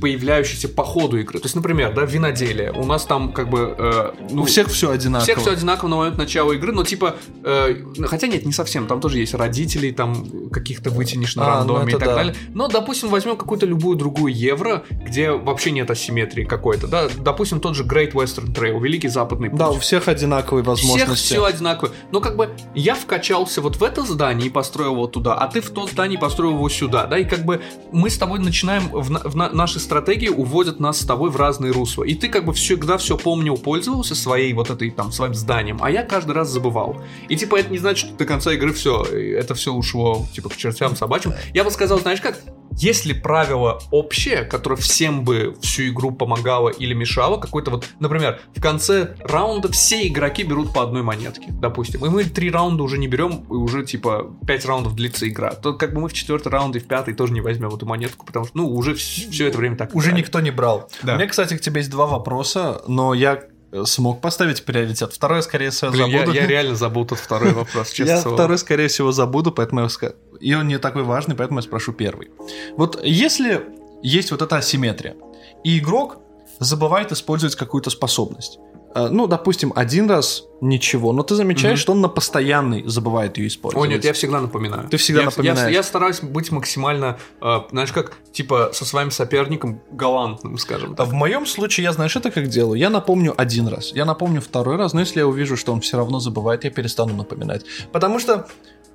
появляющаяся по ходу игры. То есть, например, да, виноделие. У нас там как бы... э, ну, у всех все одинаково. У всех все одинаково на момент начала игры, но типа, э, хотя нет, не совсем, там тоже есть родителей, там каких-то вытянешь на А, ну рандоме и это так да. далее. Но, допустим, возьмем какую-то любую другую евро, где вообще нет асимметрии какой-то, да, допустим, тот же Great Western Trail, Великий Западный путь. Да, у всех одинаковые Всех возможности. все одинаково. Но как бы я вкачался вот в это здание и построил его туда, а ты в то здание и построил его сюда, да, и как бы мы с тобой начинаем, в, на- в на- наши стратегии уводят нас с тобой в разные русла. И ты как бы всегда все помнил, пользовался своей вот этой там своим зданием, а я каждый раз забывал. И типа это не значит, что до конца игры все, это все ушло типа к чертям собачьим. Я бы сказал, знаешь как, если правило общее, которое всем бы всю игру помогало или мешало, какой-то вот, например, в конце раунда все игроки берут по одной монетке, допустим, и мы три раунда уже не берем, и уже типа пять раундов длится игра, то как бы мы в четвертый раунд и в пятый тоже не возьмем эту монетку, потому что, ну, уже все это время так Уже играли. никто не брал. Да. У меня, кстати, к тебе есть два вопроса, но я смог поставить приоритет. Второй, скорее всего, Блин, я, забуду. я реально забыл тот второй вопрос, честно Я второй, скорее всего, забуду, поэтому я ска- и он не такой важный, поэтому я спрошу первый. Вот если есть вот эта асимметрия, и игрок забывает использовать какую-то способность, ну, допустим, один раз ничего, но ты замечаешь, Мгм. что он на постоянный забывает ее О, использовать. нет, я всегда напоминаю. Ты всегда я, напоминаешь. Я, я стараюсь быть максимально, э, знаешь, как, типа, со своим соперником галантным, скажем А так. в моем случае, я знаешь, это как делаю? Я напомню один раз, я напомню второй раз, но если я увижу, что он все равно забывает, я перестану напоминать. Потому что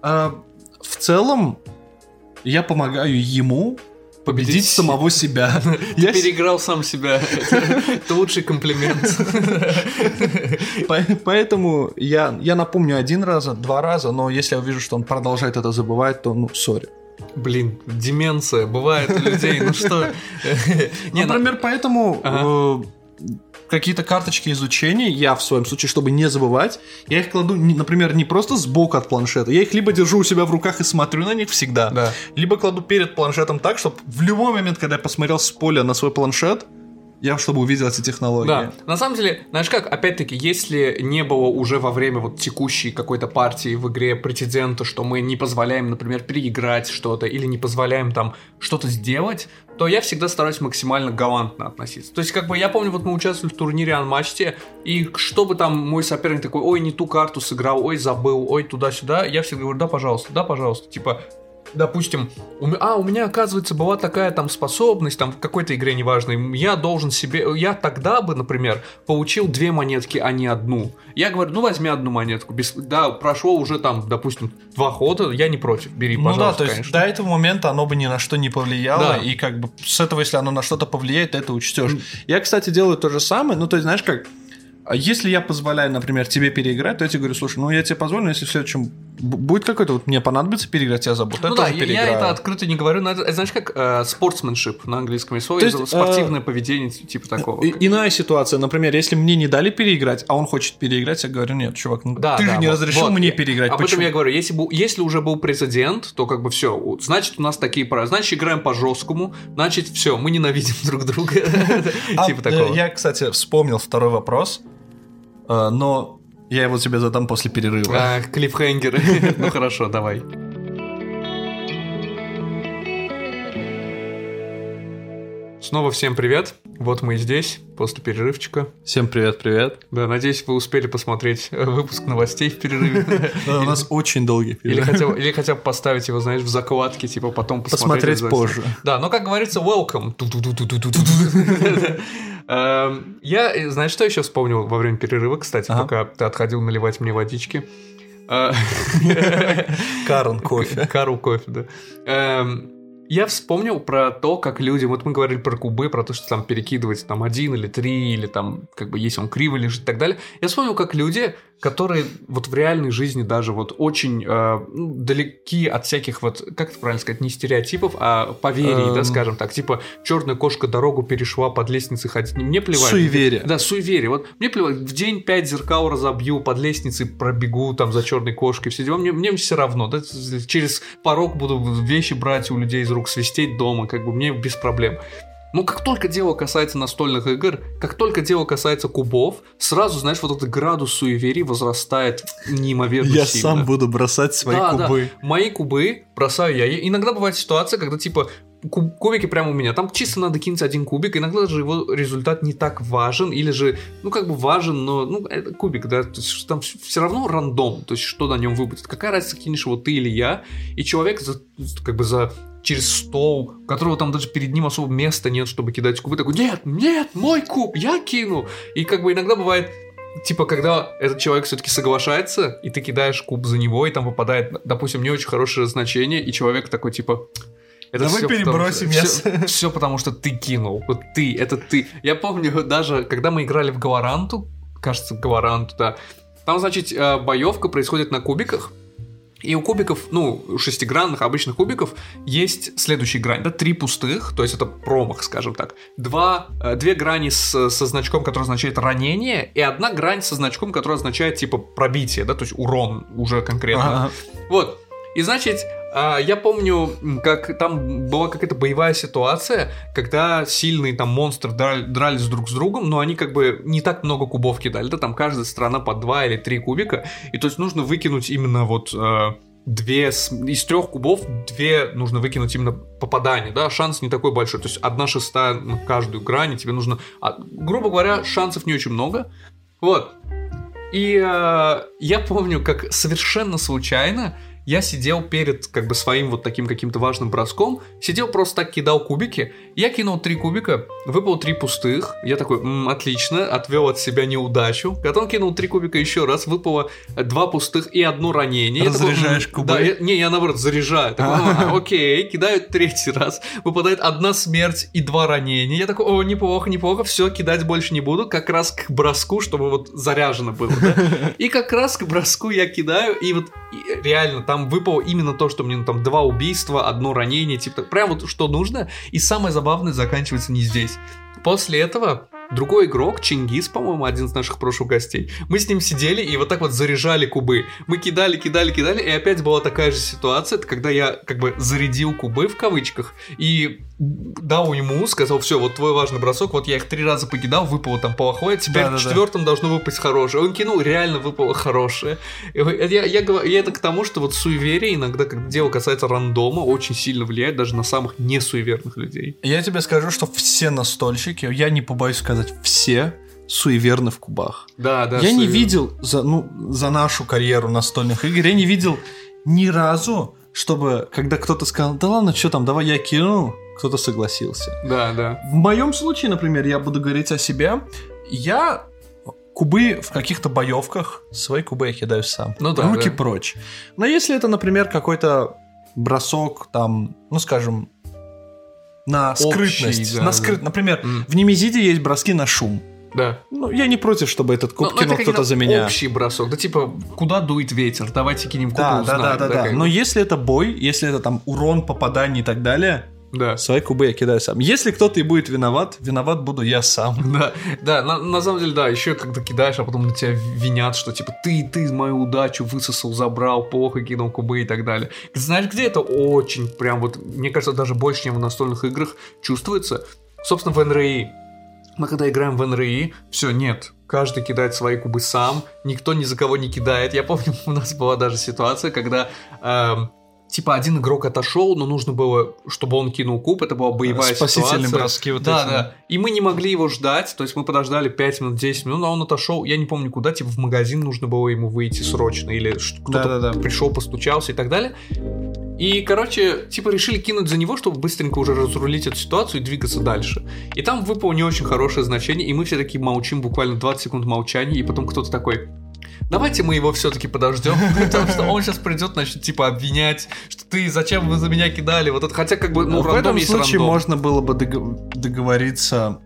э, в целом я помогаю ему победить Победить самого себя. Я с- Переиграл сам себя. Это, лучший комплимент. по- Поэтому я, я напомню один раз, два раза, но если я увижу, что он продолжает это забывать, то, ну, сори. Блин, деменция бывает у людей, ну что? Ну, Например, поэтому э, какие-то карточки изучения, я в своем случае, чтобы не забывать, я их кладу, например, не просто сбоку от планшета, я их либо держу у себя в руках и смотрю на них всегда, Да. либо кладу перед планшетом так, чтобы в любой момент, когда я посмотрел с поля на свой планшет, я чтобы увидел эти технологии. Да, на самом деле, знаешь как, опять-таки, если не было уже во время вот текущей какой-то партии в игре прецедента, что мы не позволяем, например, переиграть что-то или не позволяем там что-то сделать, то я всегда стараюсь максимально галантно относиться. То есть, как бы, я помню, вот мы участвовали в турнире Анмачте, и чтобы там мой соперник такой, ой, не ту карту сыграл, ой, забыл, ой, туда-сюда, я всегда говорю, да, пожалуйста, да, пожалуйста, типа, допустим, у а, у меня, оказывается, была такая там способность, там, в какой-то игре, неважно, и я должен себе, я тогда бы, например, получил две монетки, а не одну. Я говорю, ну, возьми одну монетку, без, да, прошло уже там, допустим, два хода, я не против, бери, Ну да, пожалуйста, то есть конечно. до этого момента оно бы ни на что не повлияло, Да. и как бы с этого, если оно на что-то повлияет, ты это учтешь. Я, кстати, делаю то же самое, ну то есть, знаешь как, а если я позволяю, например, тебе переиграть, то я тебе говорю, слушай, ну я тебе позволю, но если в следующем будет какой-то, вот мне понадобится переиграть, я забуду. Ну я да, я, я это открыто не говорю, но это, это знаешь, как э, sportsmanship на английском То есть, это спортивное поведение, типа такого. И- иная ситуация, например, если мне не дали переиграть, а он хочет переиграть, я говорю, нет, чувак, ну Да, ты да, же не вот, разрешил вот. мне переиграть. Об этом почему? я говорю, если, был, если уже был прецедент, то как бы все, значит у нас такие правила, значит играем по жесткому, значит все, мы ненавидим друг друга, А, типа э, такого. Я, кстати, вспомнил второй вопрос, э, но я его тебе задам после перерыва. А, клиффхенгеры. Ну хорошо, давай. Снова всем привет. Вот мы и здесь, после перерывчика. Всем привет-привет. Да, надеюсь, вы успели посмотреть э, выпуск новостей в перерыве. У нас очень долгий перерыв. или хотя бы поставить его, знаешь, в закладке, типа потом посмотреть. Посмотреть позже. Да, но как говорится, welcome. Эм, Я, э, знаешь, что еще вспомнил во время перерыва, кстати, пока ты отходил наливать мне водички. Э, Карн кофе. Кару кофе, да. Эм, Я вспомнил про то, как люди, вот мы говорили про кубы, про то, что там перекидывать там один или три, или там, как бы, если он криво лежит и так далее. Я вспомнил, как люди, которые вот в реальной жизни даже вот очень э, ну, далеки от всяких вот, как это правильно сказать, не стереотипов, а поверий, да, Эм. скажем так, типа черная кошка дорогу перешла под лестницей ходить, мне плевать. Суеверие. Да, суеверие. Вот мне плевать, в день пять зеркал разобью, под лестницей пробегу там за черной кошкой, все дела, мне, мне все равно. да, через порог буду вещи брать у людей из рук, свистеть дома, как бы мне без проблем. Но как только дело касается настольных игр, как только дело касается кубов, сразу, знаешь, вот этот градус суеверий возрастает неимоверно Я сильно. сам буду бросать свои Да, да. кубы. Мои кубы бросаю я. И Иногда бывает ситуация, когда типа куб- кубики прямо у меня. Там чисто надо кинуть один кубик, иногда же его результат не так важен, или же, ну, как бы важен, но, ну, это кубик, да, то есть там все равно рандом, то есть что на нем выпадет. Какая разница, кинешь его ты или я, и человек за, как бы за через стол, у которого там даже перед ним особо места нет, чтобы кидать кубы, такой, нет, нет, мой куб, я кину. И как бы иногда бывает, типа, когда этот человек все-таки соглашается, и ты кидаешь куб за него, и там попадает, допустим, не очень хорошее значение, и человек такой, типа, это Давай всё перебросим, потому, все, все потому, что ты кинул. Вот ты, это ты. Я помню даже, когда мы играли в Галаранту, кажется, Галаранту, да, там, значит, э, боевка происходит на кубиках, и у кубиков, ну, у шестигранных обычных кубиков есть следующая грань, да, три пустых, то есть это промах, скажем так. Два, э, две грани с, со значком, который означает ранение, и одна грань со значком, который означает, типа, пробитие, да, то есть урон уже конкретно. Ага. Вот. И значит, а, я помню, как там была какая-то боевая ситуация, когда сильные там монстры драли- дрались друг с другом, но они как бы не так много кубов кидали, да, там каждая страна по два или три кубика, и то есть нужно выкинуть именно вот э, две из трех кубов две нужно выкинуть именно попадание, да, шанс не такой большой, то есть одна шестая на каждую грань, и тебе нужно, а, грубо говоря, шансов не очень много, Вот. И э, я помню, как совершенно случайно я сидел перед как бы своим вот таким каким-то важным броском, сидел просто так, кидал кубики, я кинул три кубика, выпал три пустых, я такой, М, отлично, отвел от себя неудачу, потом кинул три кубика еще раз, выпало два пустых и одно ранение. Разряжаешь «М, кубы? Да, я- не, я наоборот заряжаю. Такой, А. «А, окей, кидаю третий раз, выпадает одна смерть и два ранения. Я такой, о, неплохо, неплохо, все, кидать больше не буду, как раз к броску, чтобы вот заряжено было, да? И как раз к броску я кидаю, и вот и реально там выпало именно то, что мне ну, там два убийства, одно ранение, типа прям вот что нужно. И самое забавное заканчивается не здесь. После этого другой игрок, Чингис, по-моему, один из наших прошлых гостей, мы с ним сидели и вот так вот заряжали кубы. Мы кидали, кидали, кидали, и опять была такая же ситуация, это когда я как бы зарядил кубы в кавычках и дал ему, сказал, все, вот твой важный бросок, вот я их три раза покидал, выпало там плохое, теперь Да-да-да. в четвертом должно выпасть хорошее. Он кинул, реально выпало хорошее. Я, я, говорю- я это к тому, что вот суеверие иногда, как дело касается рандома, очень сильно влияет даже на самых несуеверных людей. Я тебе скажу, что все настольщики, я не побоюсь сказать, все суеверны в кубах. Да, да. я не суеверие. видел за, ну, за нашу карьеру настольных игр, я не видел ни разу, чтобы, когда кто-то сказал, да ладно, что там, давай я кину, кто-то согласился. Да, да. В моем случае, например, я буду говорить о себе, я кубы в каких-то боевках, свои кубы я кидаю сам. Ну да, Руки да. прочь. Но если это, например, какой-то бросок, там, ну скажем, на Общий, скрытность, да, на да. скрыт... например, М. в Немезиде есть броски на шум. Да. Ну, я не против, чтобы этот куб Ну, ну, кинул это кто-то за меня. общий бросок. Да типа, куда дует ветер? Давайте кинем кубы, Да, да, узнаем. да, да, да. бы. Но если это бой, если это там урон, попадание и так далее, Да. свои кубы я кидаю сам. Если кто-то и будет виноват, виноват буду я сам. Да, да, на, на самом деле, да, еще когда кидаешь, а потом на тебя винят, что типа ты, ты мою удачу высосал, забрал, плохо кинул кубы и так далее. Знаешь, где это очень прям вот, мне кажется, даже больше, чем в настольных играх чувствуется? Собственно, в НРИ. Мы когда играем в НРИ, все, нет, каждый кидает свои кубы сам, никто ни за кого не кидает. Я помню, у нас была даже ситуация, когда эм, типа один игрок отошел, но нужно было, чтобы он кинул куб, это была боевая Спасительные ситуация. броски вот да, эти. да. И мы не могли его ждать, то есть мы подождали 5 минут, 10 минут, а он отошел, я не помню куда, типа в магазин нужно было ему выйти срочно, или кто-то Да-да-да. пришел, постучался и так далее. И, короче, типа решили кинуть за него, чтобы быстренько уже разрулить эту ситуацию и двигаться дальше. И там выпало не очень хорошее значение, и мы все таки молчим, буквально 20 секунд молчания, и потом кто-то такой... Давайте мы его все-таки подождем, потому что он сейчас придет, начнет типа обвинять, что ты зачем вы за меня кидали, вот это, хотя как бы, ну, в этом случае рандом. можно было бы дог- договориться,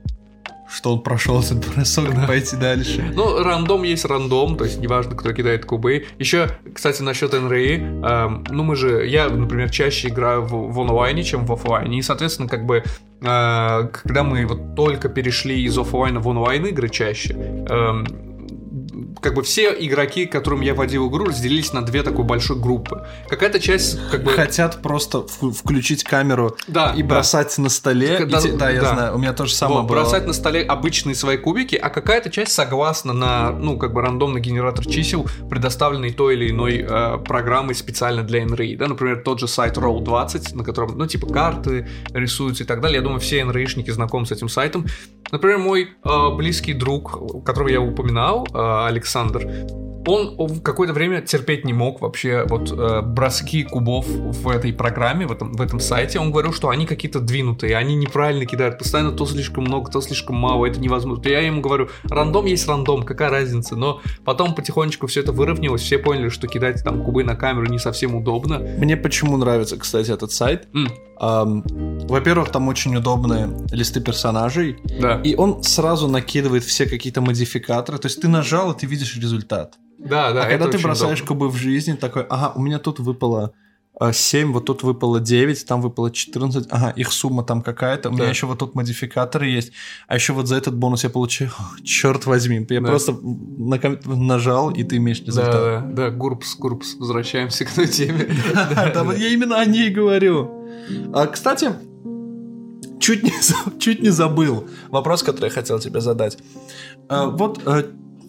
что он прошел этот бросок, и пойти дальше. Ну, рандом есть рандом, то есть неважно, кто кидает кубы. Еще, кстати, насчет НРИ, эм, ну мы же, я, например, чаще играю в, в онлайне, чем в офлайне, и, соответственно, как бы, э, когда мы вот только перешли из офлайна в онлайн игры чаще, эм, как бы все игроки, которым я водил игру, разделились на две такой большой группы. Какая-то часть, как бы... Хотят просто включить камеру Да, и да. бросать на столе. Так, И да, те- Да, я да. знаю, у меня тоже самое Вот, было. бросать на столе обычные свои кубики, а какая-то часть согласна на, ну, как бы рандомный генератор чисел, предоставленный той или иной э, программой специально для NRI. Да, например, тот же сайт Roll20, на котором, ну, типа, карты рисуются и так далее. Я думаю, все NRI-шники знакомы с этим сайтом. Например, мой э, близкий друг, которого я упоминал, э, Александр, он какое-то время терпеть не мог вообще вот э, броски кубов в этой программе, в этом, в этом сайте. Он говорил, что они какие-то двинутые, они неправильно кидают, постоянно то слишком много, то слишком мало, это невозможно. Я ему говорю, рандом есть рандом, какая разница? Но потом потихонечку все это выровнялось, все поняли, что кидать там кубы на камеру не совсем удобно. Мне почему нравится, кстати, этот сайт. Ам, Во-первых, там очень удобные листы персонажей, да. и он сразу накидывает все какие-то модификаторы. То есть ты нажал, и ты видишь результат. Да, да. а когда ты бросаешь удобно. кубы в жизни, такой, ага, у меня тут выпало а, 7, вот тут выпало 9, там выпало 14, ага, их сумма там какая-то, у меня Да. еще вот тут модификаторы есть, а еще вот за этот бонус я получаю, черт возьми, я Да. просто на ком- нажал, и ты имеешь Да, результат. да, да, Гурпс, Гурпс, возвращаемся к той теме. Да, я именно о ней говорю. А, Кстати, чуть не, чуть не забыл вопрос, который я хотел тебе задать. А, Вот, э,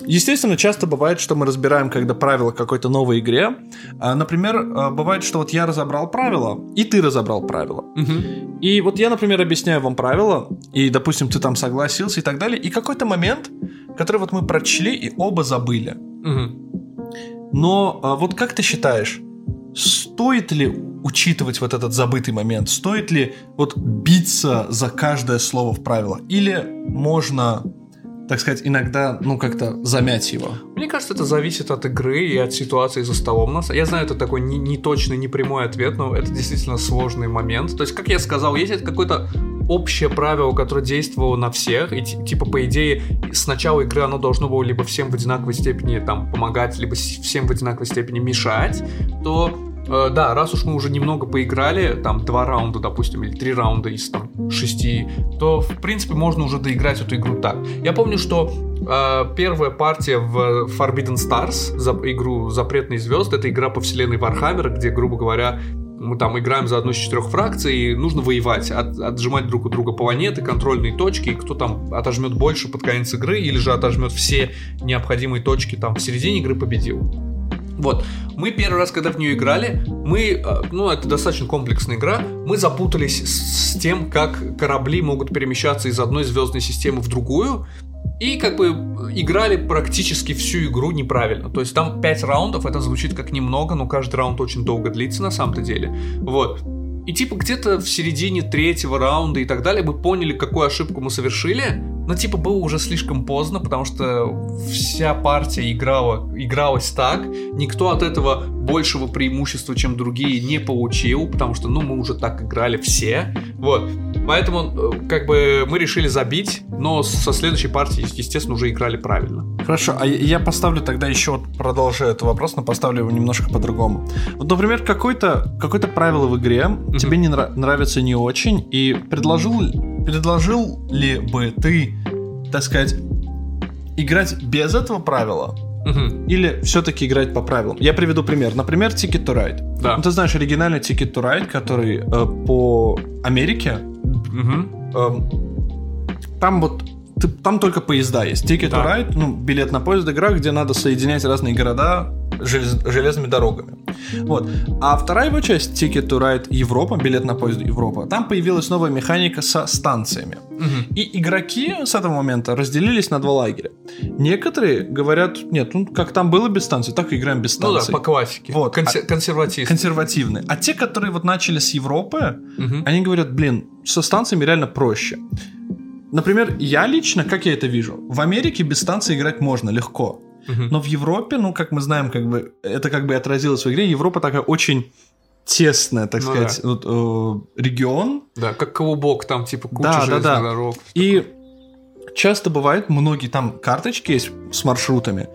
естественно, часто бывает, что мы разбираем, когда правила какой-то новой игре. А, Например, э, бывает, что вот я разобрал правила, и ты разобрал правила. Мгм. И вот я, например, объясняю вам правила, и, допустим, ты там согласился и так далее, и какой-то момент которые вот мы прочли и оба забыли. Мгм. Но а, вот как ты считаешь, стоит ли учитывать вот этот забытый момент? Стоит ли вот биться за каждое слово в правилах? Или можно, так сказать, иногда, ну, как-то замять его? Мне кажется, это зависит от игры и от ситуации за столом. Нас- Я знаю, это такой не, не точный, не прямой ответ, но это действительно сложный момент. То есть, как я сказал, есть это какое-то общее правило, которое действовало на всех, и ти- типа, по идее, с начала игры оно должно было либо всем в одинаковой степени там помогать, либо всем в одинаковой степени мешать, то э, да, раз уж мы уже немного поиграли, там два раунда, допустим, или три раунда из там шести, то в принципе можно уже доиграть эту игру так. Я помню, что э, первая партия в Forbidden Stars, за игру Запретные звезды, это игра по вселенной Warhammer'а, где, грубо говоря, мы там играем за одну из четырех фракций, и нужно воевать, от- отжимать друг у друга планеты, контрольные точки, и кто там отожмет больше под конец игры, или же отожмет все необходимые точки там в середине игры, победил. Вот, мы первый раз, когда в нее играли, мы, э, ну, это достаточно комплексная игра, мы запутались с, с тем, как корабли могут перемещаться из одной звездной системы в другую, и как бы играли практически всю игру неправильно. То есть там 5 раундов, это звучит как немного, но каждый раунд очень долго длится на самом-то деле. Вот. И типа где-то в середине третьего раунда и так далее мы поняли, какую ошибку мы совершили, но типа было уже слишком поздно, потому что вся партия играла, игралась так, никто от этого большего преимущества, чем другие, не получил, потому что, ну, мы уже так играли все, вот. Поэтому, э, как бы, мы решили забить, но со следующей партии, естественно, уже играли правильно. Хорошо, а я поставлю тогда еще, вот продолжая этот вопрос, но поставлю его немножко по-другому. Вот, например, какое-то какое правило в игре тебе не нра- нравится не очень, и предложил, предложил ли бы ты, так сказать, играть без этого правила, Мгм. или все-таки играть по правилам? Я приведу пример. Например, Ticket to Ride. Да. Ну, ты знаешь оригинальный Ticket to Ride, который э, по Америке Мгм. Эм, там вот ты- там только поезда есть. Ticket Да. to Ride, ну, билет на поезд игра, где надо соединять разные города желез- железными дорогами. Вот. А вторая его часть, Ticket to Ride Европа, билет на поезд Европа, там появилась новая механика со станциями. Мгм. И игроки с этого момента разделились на два лагеря. Некоторые говорят, нет, ну как там было без станций, так и играем без Ну да, по классике. Вот. Консе- консерватисты. Консервативные. А те, которые вот начали с Европы, Мгм. они говорят, блин, со станциями реально проще. Например, я лично, как я это вижу, в Америке без станции играть можно легко. Но в Европе, ну, как мы знаем, как бы это как бы отразилось в игре. Европа такая очень тесная, так Ну сказать, вот, э, регион. Да, как клубок, там типа куча Да, да, железных да. дорог. И часто бывает, многие там карточки есть с маршрутами.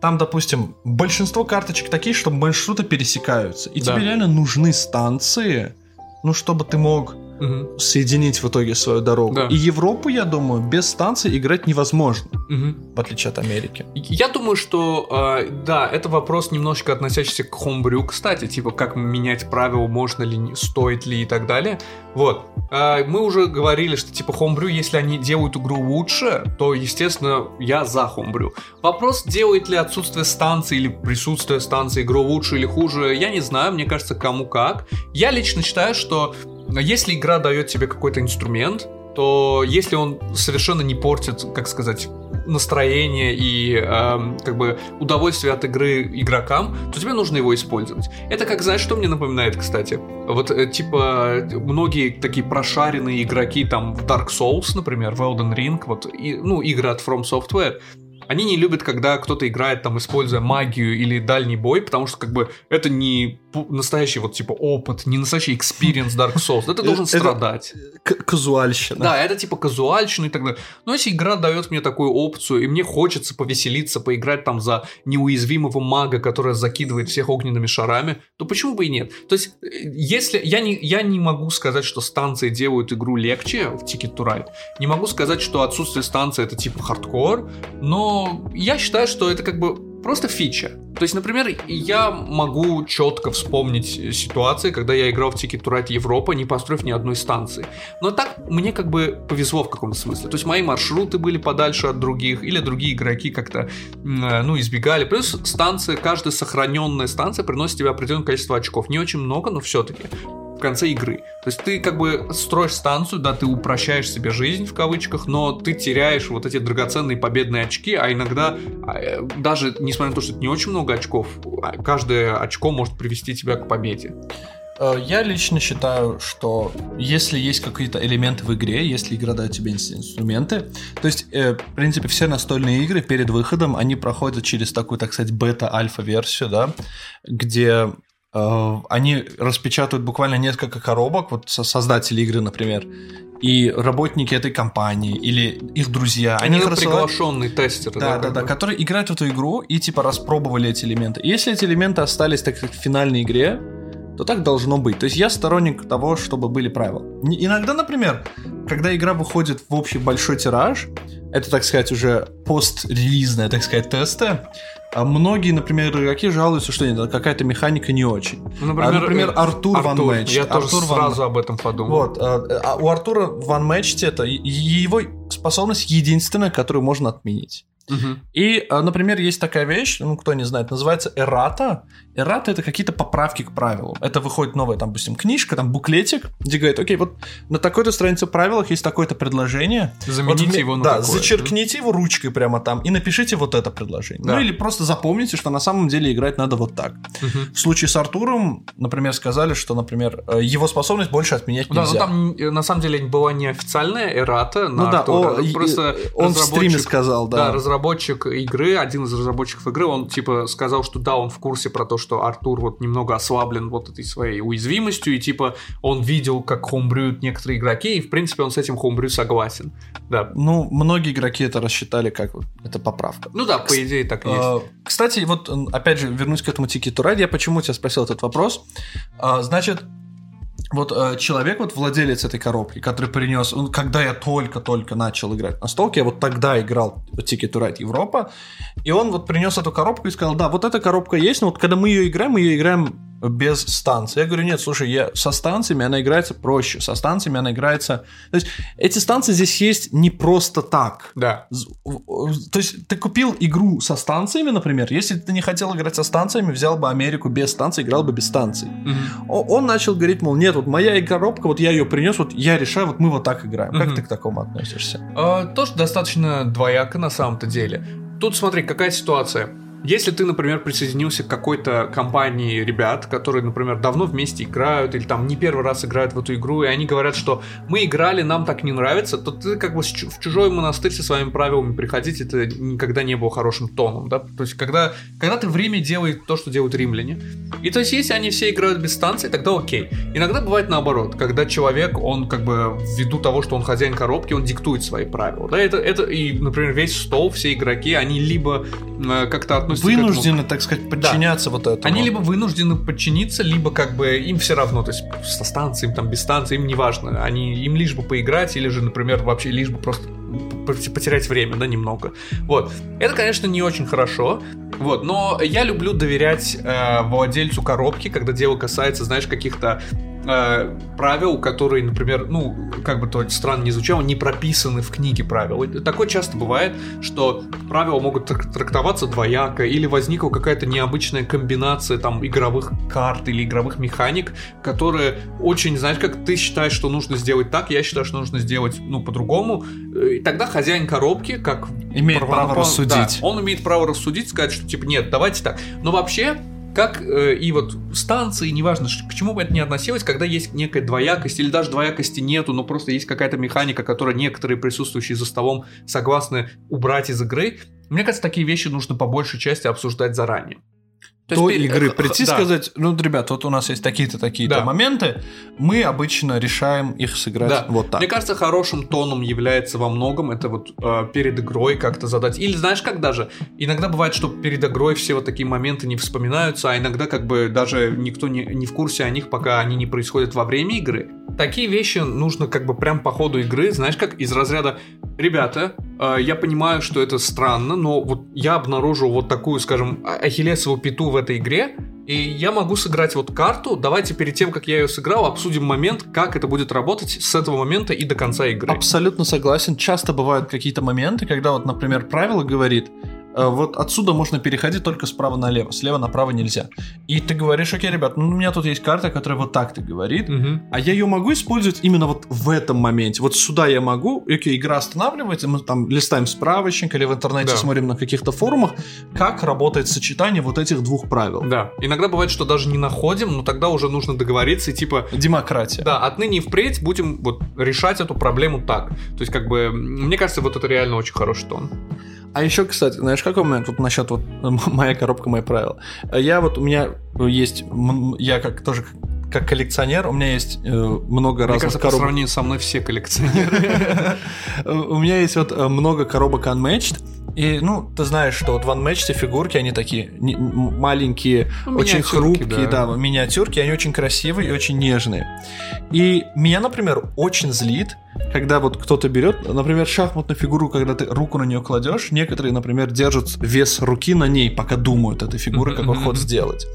Там, допустим, большинство карточек такие, что маршруты пересекаются. И Да. тебе реально нужны станции, ну, чтобы ты мог Мгм. соединить в итоге свою дорогу. Да. И Европу, я думаю, без станций играть невозможно, Мгм. в отличие от Америки. Я думаю, что э, да, это вопрос немножечко относящийся к хомбрю, кстати, типа как менять правила, можно ли, стоит ли и так далее. Вот. Э, мы уже говорили, что типа хомбрю, если они делают игру лучше, то, естественно, я за хомбрю. Вопрос, делает ли отсутствие станции или присутствие станции игру лучше или хуже, я не знаю, мне кажется, кому как. Я лично считаю, что если игра дает тебе какой-то инструмент, то если он совершенно не портит, как сказать, настроение и эм, как бы удовольствие от игры игрокам, то тебе нужно его использовать. Это как, знаешь, что мне напоминает, кстати? Вот, э, типа, многие такие прошаренные игроки, там, в Dark Souls, например, в Elden Ring, вот, и, ну, игры от From Software, они не любят, когда кто-то играет, там, используя магию или дальний бой, потому что, как бы, это не настоящий, вот, типа, опыт, не настоящий experience Dark Souls. Это должен Это- страдать. Казуальщина. Да, это типа казуальщина и так далее. Но если игра дает мне такую опцию, и мне хочется повеселиться, поиграть там за неуязвимого мага, который закидывает всех огненными шарами, то почему бы и нет? То есть, э, если я не, я не могу сказать, что станции делают игру легче в Ticket to Ride, не могу сказать, что отсутствие станции это типа хардкор, но я считаю, что это как бы просто фича. То есть, например, я могу четко вспомнить ситуации, когда я играл в Ticket to Ride Европа, не построив ни одной станции. Но так мне как бы повезло в каком-то смысле. То есть мои маршруты были подальше от других, или другие игроки как-то, э, ну, избегали. Плюс станция, каждая сохраненная станция приносит тебе определенное количество очков. Не очень много, но все-таки. В конце игры. То есть ты как бы строишь станцию, да, ты упрощаешь себе жизнь в кавычках, но ты теряешь вот эти драгоценные победные очки, а иногда а, э, даже несмотря на то, что это не очень много очков, а, каждое очко может привести тебя к победе. Э, я лично считаю, что если есть какие-то элементы в игре, если игра дает тебе инструменты, то есть, э, в принципе, все настольные игры перед выходом, они проходят через такую, так сказать, бета-альфа-версию, да, где они распечатывают буквально несколько коробок, вот создатели игры, например, и работники этой компании или их друзья, они, они их рассылают... приглашенные тестеры, да, да, да, да, которые играют в эту игру и типа распробовали эти элементы. И если эти элементы остались так сказать в финальной игре, то так должно быть. То есть я сторонник того, чтобы были правила. Иногда, например, когда игра выходит в общий большой тираж, это, так сказать, уже пост-релизные, так сказать, тесты, а многие, например, игроки жалуются, что нет, какая-то механика не очень. Например, а, например Артур, Артур Ван Мэтч. Я Артур тоже Ван... сразу об этом подумал. Вот. А, а у Артура Ван Мэтч это его способность единственная, которую можно отменить. Угу. И, а, например, есть такая вещь, ну, кто не знает, называется эррата. Эррата — это какие-то поправки к правилам. Это выходит новая, там, допустим, книжка, там, буклетик, где говорит, окей, вот на такой-то странице правилах есть такое-то предложение. Замените вот, его на Да, такое, зачеркните да? его ручкой прямо там и напишите вот это предложение. Да. Ну, или просто запомните, что на самом деле играть надо вот так. Угу. В случае с Артуром, например, сказали, что, например, э, его способность больше отменять да, нельзя. Да, ну там, на самом деле, была неофициальная эррата на ну, да, Артура. О, просто он в стриме сказал, да. Да, разработчик игры, один из разработчиков игры, он, типа, сказал, что да, он в курсе про то, что Артур вот не немного ослаблен вот этой своей уязвимостью, и типа он видел, как хомбрюют некоторые игроки, и в принципе он с этим хомбрю согласен. Да. Ну, многие игроки это рассчитали как это поправка. Ну да, по идее так и есть. А, кстати, вот опять же, вернусь к этому to Ride, я почему тебя спросил этот вопрос. А, значит, вот э, человек, вот владелец этой коробки, который принес, он, когда я только-только начал играть на столке, я вот тогда играл Ticket to Ride Европа, и он вот принес эту коробку и сказал, да, вот эта коробка есть, но вот когда мы ее играем, мы ее играем без станции. Я говорю, нет, слушай, я, со станциями она играется проще, со станциями она играется... То есть эти станции здесь есть не просто так. Да. То есть ты купил игру со станциями, например, если ты не хотел играть со станциями, взял бы Америку без станций, играл бы без станций. Угу. Он начал говорить, мол, нет, вот моя коробка, вот я ее принес, вот я решаю, вот мы вот так играем. Угу. Как ты к такому относишься? А, тоже достаточно двояко на самом-то деле. Тут смотри, какая ситуация если ты, например, присоединился к какой-то компании ребят, которые, например, давно вместе играют или там не первый раз играют в эту игру, и они говорят, что мы играли, нам так не нравится, то ты как бы в чужой монастырь со своими правилами приходить, это никогда не было хорошим тоном, да? То есть когда, когда ты время делает то, что делают римляне. И то есть если они все играют без станции, тогда окей. Иногда бывает наоборот, когда человек, он как бы ввиду того, что он хозяин коробки, он диктует свои правила, да? Это, это и, например, весь стол, все игроки, они либо э, как-то относятся вынуждены, так сказать, подчиняться да. вот этому. Они либо вынуждены подчиниться, либо как бы им все равно, то есть со станцией, там без станции, им не важно. Они, им лишь бы поиграть, или же, например, вообще лишь бы просто потерять время, да, немного. Вот. Это, конечно, не очень хорошо, вот, но я люблю доверять э, владельцу коробки, когда дело касается, знаешь, каких-то э, правил, которые, например, ну, как бы то странно не звучало, не прописаны в книге правил. И такое часто бывает, что правила могут трактоваться двояко, или возникла какая-то необычная комбинация там игровых карт или игровых механик, которые очень, знаешь, как ты считаешь, что нужно сделать так, я считаю, что нужно сделать, ну, по-другому. И тогда хозяин коробки, как... Имеет право рассудить. Да, он имеет право рассудить, сказать, что, типа, нет, давайте так. Но вообще, как э, и вот станции, неважно, к чему бы это ни относилось, когда есть некая двоякость, или даже двоякости нету, но просто есть какая-то механика, которую некоторые присутствующие за столом согласны убрать из игры, мне кажется, такие вещи нужно по большей части обсуждать заранее. То той есть, игры прийти да. сказать, ну, ребят, вот у нас есть такие-то, такие-то да. моменты, мы обычно решаем их сыграть да. вот так. Мне кажется, хорошим тоном является во многом это вот э, перед игрой как-то задать. Или знаешь, как даже, иногда бывает, что перед игрой все вот такие моменты не вспоминаются, а иногда как бы даже никто не, не в курсе о них, пока они не происходят во время игры. Такие вещи нужно как бы прям по ходу игры, знаешь, как из разряда, ребята, э, я понимаю, что это странно, но вот я обнаружил вот такую, скажем, а, ахиллесову пету в этой игре, и я могу сыграть вот карту. Давайте перед тем, как я ее сыграл, обсудим момент, как это будет работать с этого момента и до конца игры. Абсолютно согласен. Часто бывают какие-то моменты, когда вот, например, правило говорит, вот отсюда можно переходить только справа налево, слева направо нельзя. И ты говоришь, окей, ребят, ну у меня тут есть карта, которая вот так ты говорит, Мгм. а я ее могу использовать именно вот в этом моменте. Вот сюда я могу, окей, игра останавливается, мы там листаем справочник или в интернете Да. смотрим на каких-то форумах, как работает сочетание вот этих двух правил. Да. Иногда бывает, что даже не находим, но тогда уже нужно договориться и типа Демократия. Да, отныне и впредь будем вот решать эту проблему так. То есть, как бы, мне кажется, вот это реально очень хороший тон. А еще, кстати, знаешь, какой момент вот насчет вот моя коробка, мои правила. Я вот у меня есть, я как тоже как коллекционер, у меня есть э, много Мне разных кажется, по коробок. сравнению со мной все коллекционеры. У меня есть вот э, много коробок Unmatched. И, ну, ты знаешь, что вот в Unmatched фигурки, они такие не- маленькие, Ну, очень хрупкие, да. да. миниатюрки, они очень красивые и очень нежные. И меня, например, очень злит, когда вот кто-то берет, например, шахматную фигуру, когда ты руку на нее кладешь, некоторые, например, держат вес руки на ней, пока думают этой фигуры, какой ход сделать.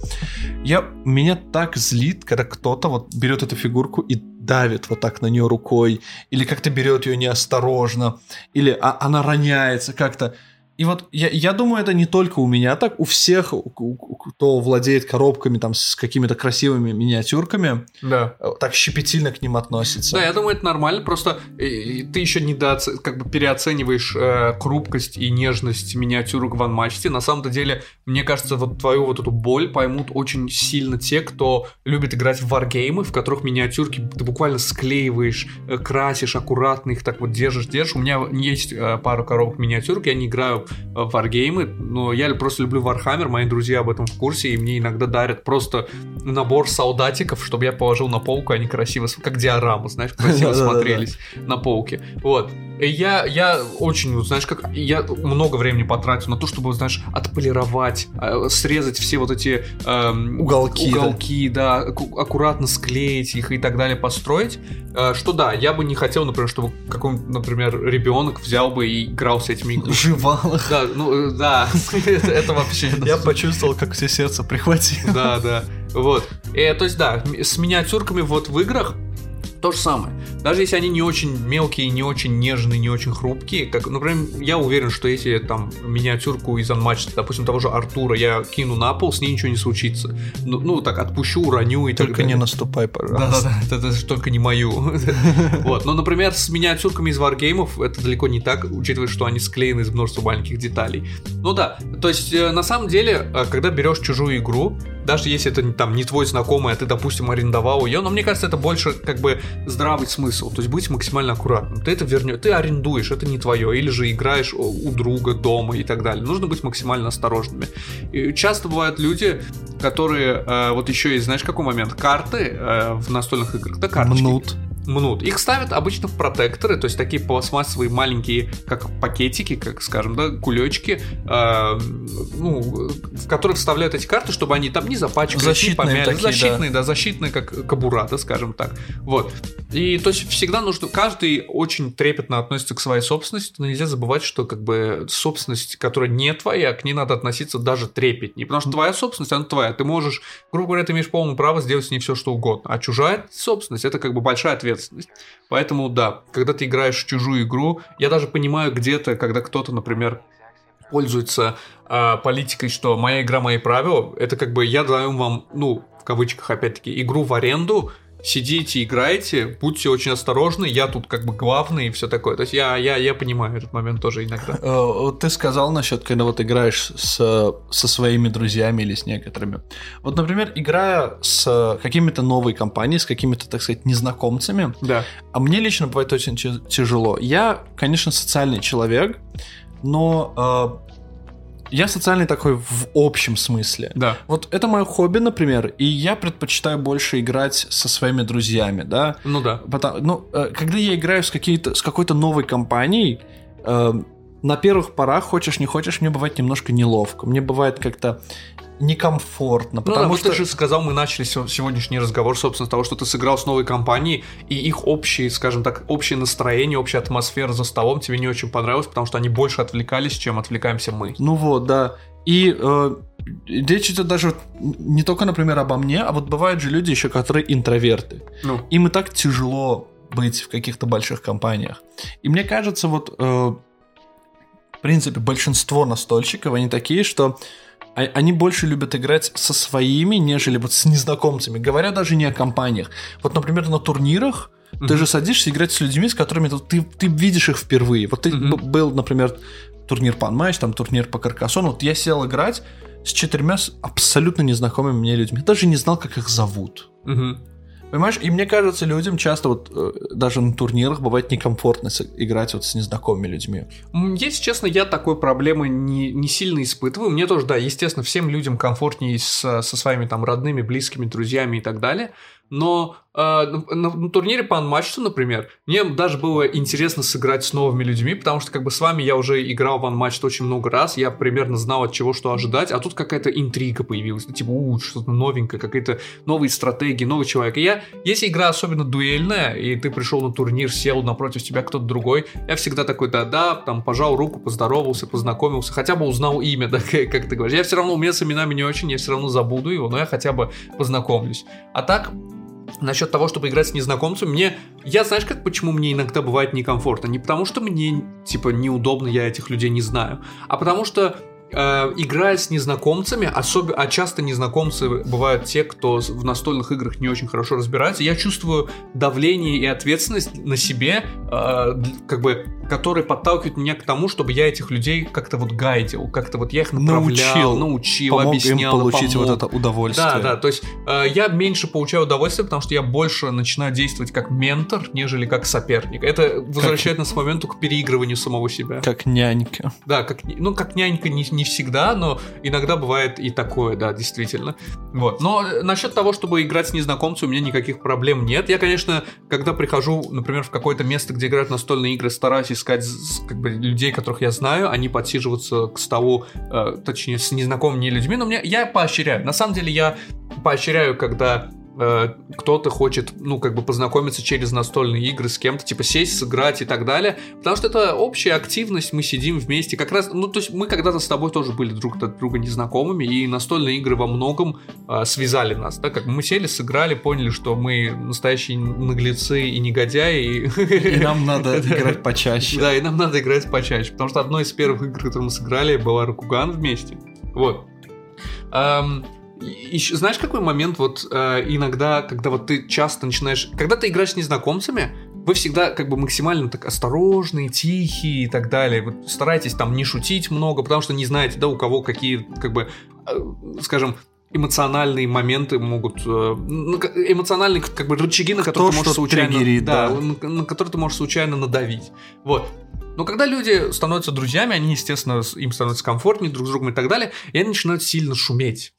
Я, меня так злит, когда кто-то вот берет эту фигурку и давит вот так на нее рукой, или как-то берет ее неосторожно, или а- она роняется как-то. И вот я, я думаю, это не только у меня так, у всех, кто владеет коробками там с какими-то красивыми миниатюрками, Да. э, так щепетильно к ним относится. Да, я думаю, это нормально, просто э, ты еще недооце... как бы переоцениваешь э, хрупкость и нежность миниатюрок в анмачте. На самом-то деле, мне кажется, вот твою вот эту боль поймут очень сильно те, кто любит играть в варгеймы, в которых миниатюрки ты буквально склеиваешь, э, красишь аккуратно, их так вот держишь, держишь. У меня есть э, пару коробок миниатюрок, я не играю в варгеймы, но я просто люблю Warhammer, мои друзья об этом в курсе, и мне иногда дарят просто набор солдатиков, чтобы я положил на полку, они красиво, как диораму, знаешь, красиво смотрелись на полке. Вот. И я, я очень, знаешь, как я много времени потратил на то, чтобы, знаешь, отполировать, э, срезать все вот эти эм, Уголки, да. уголки, да, аку- аккуратно склеить их и так далее, построить. Э, что да, я бы не хотел, например, чтобы какой-нибудь, например, ребенок взял бы и играл с этими игрушками. Жевал их. Да, ну э, да, это, вообще. Я почувствовал, как все сердце прихватило. Да, да. Вот. Э, то есть, да, с миниатюрками вот в играх то же самое. Даже если они не очень мелкие, не очень нежные, не очень хрупкие, как, например, я уверен, что если там миниатюрку из Unmatched, допустим, того же Артура, я кину на пол, с ней ничего не случится. Ну, ну так, отпущу, уроню и так Только не далее. наступай, пожалуйста. Да-да-да, это, только не мою. Вот, но, например, с миниатюрками из варгеймов это далеко не так, учитывая, что они склеены из множества маленьких деталей. Ну да, то есть, э, на самом деле, э, когда берешь чужую игру, даже если это там не твой знакомый, а ты, допустим, арендовал ее, но мне кажется, это больше как бы здравый смысл, то есть быть максимально аккуратным. Ты это вернешь, ты арендуешь, это не твое, или же играешь у друга дома и так далее. Нужно быть максимально осторожными. И часто бывают люди, которые, э, вот еще есть, знаешь, какой момент? Карты э, в настольных играх, да, карточки Мнут. Мнут. Их ставят обычно в протекторы, то есть такие пластмассовые маленькие, как пакетики, как скажем, да, кулечки, э, ну, в которые вставляют эти карты, чтобы они там не запачкались, Защитные не помялись. такие, да. защитные, да. защитные, как кабура, да, скажем так. Вот. И то есть всегда нужно, каждый очень трепетно относится к своей собственности, но нельзя забывать, что как бы собственность, которая не твоя, к ней надо относиться даже трепетнее, потому что твоя собственность, она твоя, ты можешь, грубо говоря, ты имеешь полное право сделать с ней все, что угодно, а чужая собственность, это как бы большая ответственность. Поэтому, да, когда ты играешь в чужую игру, я даже понимаю где-то, когда кто-то, например, пользуется а, политикой, что моя игра, мои правила, это как бы я даю вам, ну, в кавычках, опять-таки, игру в аренду, сидите, играйте, будьте очень осторожны, я тут как бы главный и все такое. То есть я, я, я понимаю этот момент тоже иногда. Э, Вот ты сказал насчет, когда вот играешь с, со своими друзьями или с некоторыми. Вот, например, играя с какими-то новой компанией, с какими-то, так сказать, незнакомцами, Да. а мне лично бывает очень тяжело. Я, конечно, социальный человек, но э, я социальный такой в общем смысле. Да. Вот это мое хобби, например, и я предпочитаю больше играть со своими друзьями, да. Ну да. Потому, ну, э, когда я играю с, какие-то, с какой-то новой компанией, э, на первых порах, хочешь не хочешь, мне бывает немножко неловко. Мне бывает как-то некомфортно, Ну да, потому вот что... ты же сказал, мы начали сегодняшний разговор, собственно, с того, что ты сыграл с новой компанией, и их общие, скажем так, общее настроение, общая атмосфера за столом тебе не очень понравилось, потому что они больше отвлекались, чем отвлекаемся мы. Ну вот, да. И э, речь идет даже не только, например, обо мне, а вот бывают же люди еще, которые интроверты. Ну, Им и так тяжело быть в каких-то больших компаниях. И мне кажется, вот э, принципе, большинство настольщиков, они такие, что а- они больше любят играть со своими, нежели вот с незнакомцами. Говоря даже не о компаниях. Вот, например, на турнирах ты же садишься играть с людьми, с которыми ты, ты, видишь их впервые. Вот ты б- был, например, турнир Панматч, там турнир по Каркасону. Вот я сел играть с четырьмя абсолютно незнакомыми мне людьми. Даже не знал, как их зовут. Мгм. Понимаешь, и мне кажется, людям часто вот э, даже на турнирах бывает некомфортно играть вот с незнакомыми людьми. Если честно, я такой проблемы не, не сильно испытываю. Мне тоже, да, естественно, всем людям комфортнее с- со своими там родными, близкими, друзьями и так далее. Но на, на- на турнире по анматчу, например, мне даже было интересно сыграть с новыми людьми, потому что как бы с вами я уже играл в анматч очень много раз, я примерно знал, от чего что ожидать, а тут какая-то интрига появилась. Ну, Типа, у, что-то новенькое, какие-то новые стратегии, новый человек. И я, если игра особенно дуэльная, и ты пришел на турнир, сел напротив тебя кто-то другой, я всегда такой, да-да, там, пожал руку, поздоровался, познакомился, хотя бы узнал имя, да, как ты говоришь. Я все равно, у меня с именами не очень, я все равно забуду его, но я хотя бы познакомлюсь. А так, Насчет того, чтобы играть с незнакомцем, мне... Я, знаешь, как почему мне иногда бывает некомфортно? Не потому, что мне, типа, неудобно, я этих людей не знаю, а потому что э, играя с незнакомцами, особенно, а часто незнакомцы бывают те, кто в настольных играх не очень хорошо разбирается, я чувствую давление и ответственность на себе, э, как бы, которые подталкивают меня к тому, чтобы я этих людей как-то вот гайдил, как-то вот я их направлял, Научил. научил, Помог объяснял, им получить помог. вот это удовольствие. Да, да, то есть э, я меньше получаю удовольствие, потому что я больше начинаю действовать как ментор, нежели как соперник. Это возвращает нас к моменту к переигрыванию самого себя. Как нянька. Да, как, ну, как нянька не, не всегда, но иногда бывает и такое, да, действительно. Вот. Но э, насчет того, чтобы играть с незнакомцем, у меня никаких проблем нет. Я, конечно, когда прихожу, например, в какое-то место, где играют настольные игры, стараюсь искать как бы, людей, которых я знаю, они подсиживаться к столу, э, точнее, с незнакомыми людьми, но мне, я поощряю. На самом деле я поощряю, когда кто-то хочет, ну, как бы познакомиться через настольные игры с кем-то, типа сесть, сыграть и так далее, потому что это общая активность, мы сидим вместе, как раз, ну, то есть мы когда-то с тобой тоже были друг от друга незнакомыми, и настольные игры во многом э, связали нас, да, как мы сели, сыграли, поняли, что мы настоящие наглецы и негодяи, И нам надо играть почаще. да, и нам надо играть почаще, потому что одной из первых игр, которые мы сыграли, была Рокуган вместе. Вот. Ещё- знаешь, какой момент вот э, иногда, когда вот ты часто начинаешь... Когда ты играешь с незнакомцами, вы всегда как бы максимально так осторожные, тихие и так далее. Вот старайтесь там не шутить много, потому что не знаете, да, у кого какие, как бы, э, скажем, эмоциональные моменты могут... э, ну, эмоциональные как бы рычаги, на которые ты можешь случайно... триггерит, да. на, на которые ты можешь случайно надавить. Вот. Но когда люди становятся друзьями, они, естественно, им становится комфортнее друг с другом и так далее, и они начинают сильно шуметь.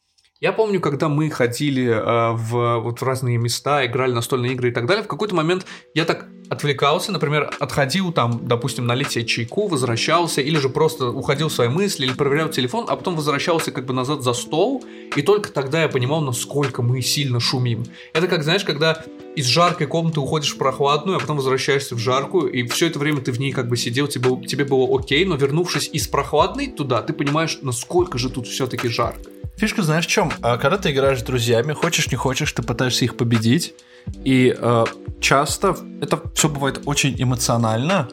Я помню, когда мы ходили э, в, вот в разные места, играли настольные игры и так далее, в какой-то момент я так отвлекался, например, отходил там, допустим, налить себе чайку, возвращался, или же просто уходил в свои мысли, или проверял телефон, а потом возвращался как бы назад за стол, и только тогда я понимал, насколько мы сильно шумим. Это как, знаешь, когда из жаркой комнаты уходишь в прохладную, а потом возвращаешься в жаркую, и все это время ты в ней как бы сидел, тебе, тебе было окей, но вернувшись из прохладной туда, ты понимаешь, насколько же тут все-таки жарко. Фишка знаешь в чем? А, Когда ты играешь с друзьями, хочешь не хочешь, ты пытаешься их победить. И э, часто это все бывает очень эмоционально.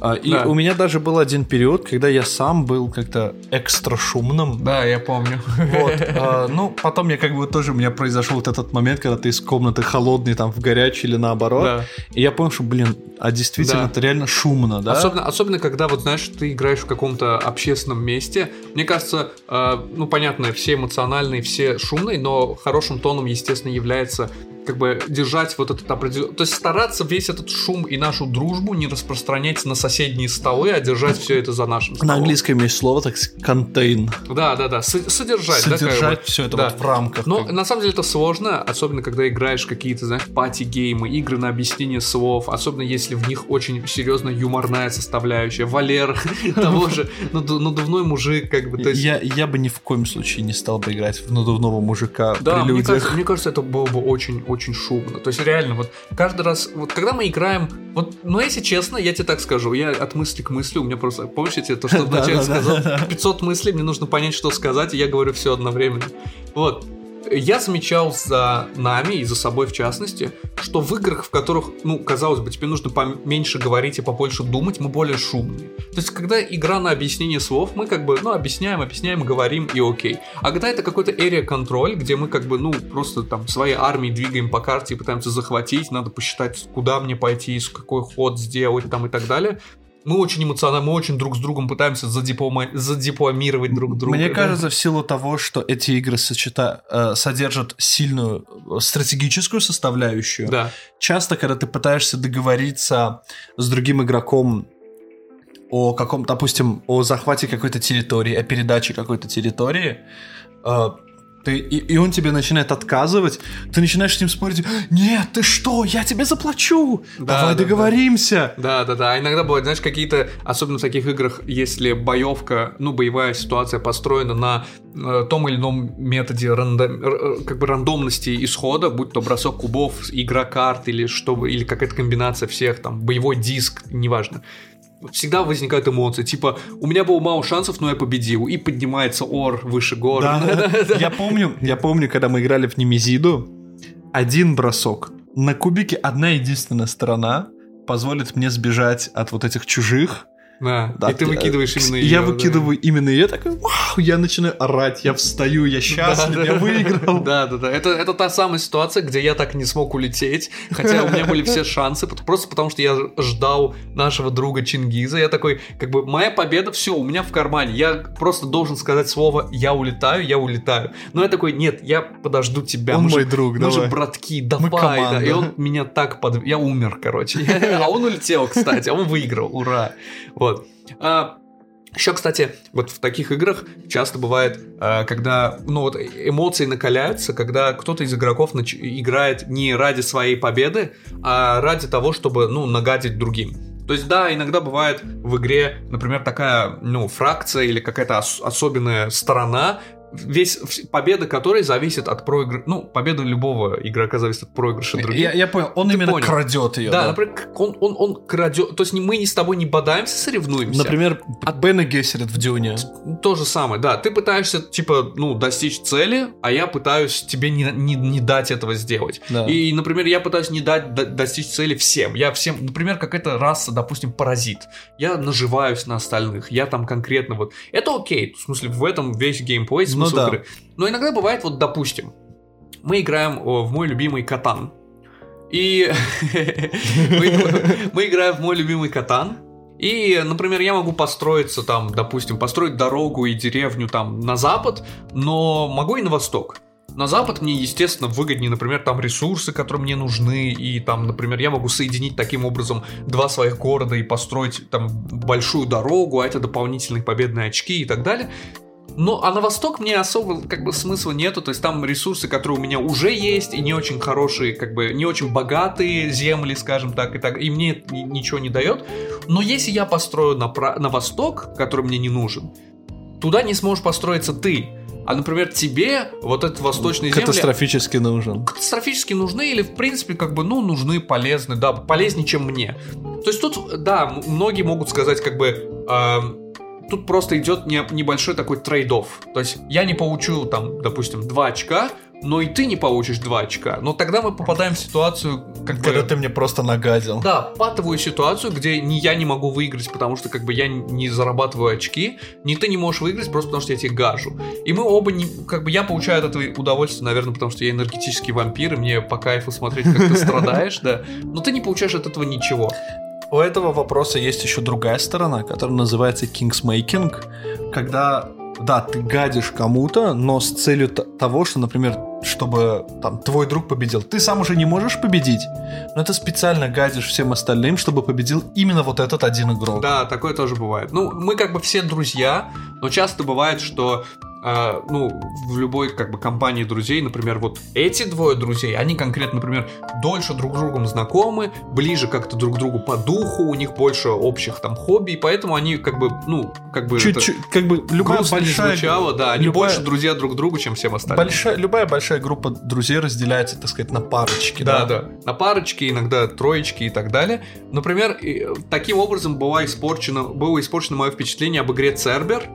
А, И Да. у меня даже был один период, когда я сам был как-то экстра шумным. Да, я помню. Вот. а, ну, потом я как бы тоже у меня произошел вот этот момент, когда ты из комнаты холодный там в горячий или наоборот. Да. И я понял, что, блин, а действительно Да. это реально шумно, да? Особенно, особенно, когда, вот знаешь, ты играешь в каком-то общественном месте. Мне кажется, э, ну, понятно, все эмоциональные, все шумные, но хорошим тоном, естественно, является как бы держать вот этот определенный... То есть стараться весь этот шум и нашу дружбу не распространять на соседние столы, а держать все это за нашим столом. На английском есть слово так контейн. Да, да, да. Со- Содержать, да. Содержать все это Да. вот в рамках. Но как- на самом деле это сложно, особенно когда играешь какие-то, знаешь, пати-геймы, игры на объяснение слов, особенно если в них очень серьезно юморная составляющая. Валер того же, наду- надувной мужик, как бы, то есть... Я, бы ни в коем случае не стал бы играть в надувного мужика Да, при кажется, мне кажется, это было бы очень, очень шумно. То есть реально, вот каждый раз, вот когда мы играем, вот, ну если честно, я тебе так скажу, я от мысли к мысли, у меня просто, помнишь, я тебе то, что вначале сказал, да. 500 мыслей, мне нужно понять, что сказать, и я говорю все одновременно. Вот. Я замечал за нами и за собой в частности, что в играх, в которых, ну, казалось бы, тебе нужно поменьше говорить и побольше думать, мы более шумные. То есть, когда игра на объяснение слов, мы как бы, ну, объясняем, объясняем, говорим и окей. А когда это какой-то area контроль, где мы как бы, ну, просто там своей армией двигаем по карте и пытаемся захватить, надо посчитать, куда мне пойти, какой ход сделать там и так далее, мы очень эмоционально, мы очень друг с другом пытаемся задипома... задипломировать друг друга. Мне кажется, в силу того, что эти игры сочета... э, содержат сильную э, стратегическую составляющую, Да. часто, когда ты пытаешься договориться с другим игроком о каком, допустим, о захвате какой-то территории, о передаче какой-то территории, э, ты, и, и он тебе начинает отказывать, ты начинаешь с ним спорить, нет, ты что, я тебе заплачу, Да, давай да, договоримся. Да, да, да. А иногда бывает, знаешь, какие-то, особенно в таких играх, если боевка, ну, боевая ситуация построена на э, том или ином методе рандом- э, как бы рандомности исхода, будь то бросок кубов, игра карт или что или какая-то комбинация всех, там, боевой диск, неважно. Всегда возникают эмоции, типа, у меня было мало шансов, но я победил, и поднимается ор выше гор. Да, я помню, я помню, когда мы играли в Немезиду, один бросок. На кубике одна единственная сторона позволит мне сбежать от вот этих чужих. Да, Да, и ты я- выкидываешь именно Я её, да. выкидываю именно ее, такой, вау, я начинаю орать, я встаю, я счастлив, я выиграл. Да, да, да. Это, это та самая ситуация, где я так не смог улететь, хотя у меня были все шансы, просто потому что я ждал нашего друга Чингиза. Я такой, как бы, моя победа, все, у меня в кармане. Я просто должен сказать слово «я улетаю», «я улетаю». Но я такой, нет, я подожду тебя. Он мы мой же- друг, Мы же давай. братки, давай. да. И он меня так под... Я умер, короче. А он улетел, кстати, а он выиграл, ура. Вот. Еще, кстати, вот в таких играх часто бывает, э, когда, ну вот, эмоции накаляются, когда кто-то из игроков нач- играет не ради своей победы, а ради того, чтобы, ну, нагадить другим. То есть, да, иногда бывает в игре, например, такая, ну, фракция или какая-то ос- особенная сторона, весь победа которой зависит от проигрыша, ну, победа любого игрока зависит от проигрыша других. Я, я понял, он Ты именно понял. крадет ее. Да, например, к- он, он, он крадет, то есть мы не с тобой не бодаемся, соревнуемся. Например, От- Бена Гессерит в Дюне. То же самое, да. Ты пытаешься, типа, ну, достичь цели, а я пытаюсь тебе не, не, не дать этого сделать. Да. И, например, я пытаюсь не дать до- достичь цели всем. Я всем, например, какая-то раса, допустим, паразит. Я наживаюсь на остальных. Я там конкретно вот. Это окей. В смысле, в этом весь геймплей, Ну смысл да. игры. Но иногда бывает, вот, допустим, мы играем о, в мой любимый катан. И мы играем в мой любимый катан. И, например, я могу построиться там, допустим, построить дорогу и деревню там на запад, но могу и на восток. На запад мне, естественно, выгоднее, например, там ресурсы, которые мне нужны, и там, например, я могу соединить таким образом два своих города и построить там большую дорогу, а это дополнительные победные очки и так далее. Ну, а на восток мне особо как бы смысла нету, то есть там ресурсы, которые у меня уже есть, и не очень хорошие, как бы не очень богатые земли, скажем так, и так, и мне это ничего не дает. Но если я построю на, на восток, который мне не нужен, туда не сможешь построиться ты. А, например, тебе вот этот восточный земли Катастрофически нужен. катастрофически нужны или, в принципе, как бы, ну, нужны, полезны, да, полезнее, чем мне. То есть тут, да, многие могут сказать, как бы, эм, тут просто идет не- небольшой такой trade-off. То есть я не получу, там, допустим, 2 очка, но и ты не получишь 2 очка. Но тогда мы попадаем в ситуацию, как бы... Когда ты мне просто нагадил. Да, патовую ситуацию, где ни я не могу выиграть, потому что как бы я не зарабатываю очки, ни ты не можешь выиграть просто потому что я тебе гажу. И мы оба не, как бы я получаю от этого удовольствие, наверное, потому что я энергетический вампир, и мне по кайфу смотреть, как ты страдаешь, да. Но ты не получаешь от этого ничего. У этого вопроса есть еще другая сторона, которая называется kingsmaking, когда, да, ты гадишь кому-то, но с целью того, что, например, чтобы там твой друг победил. Ты сам уже не можешь победить, но ты специально гадишь всем остальным, чтобы победил именно вот этот один игрок. Да, такое тоже бывает. Ну, мы как бы все друзья, но часто бывает, что э, ну, в любой как бы компании друзей, например, вот эти двое друзей, они конкретно, например, дольше друг с другом знакомы, ближе как-то друг к другу по духу, у них больше общих там хобби, и поэтому они как бы, ну, как бы Чуть-чуть, как бы любая большая, звучало, да, они любая- больше друзья друг другу, чем всем остальным. большая, любая большая группа друзей разделяется, так сказать, на парочки. Да, да. На парочки, иногда троечки и так далее. Например, э, таким образом было испорчено, было испорчено мое впечатление об игре Цербер.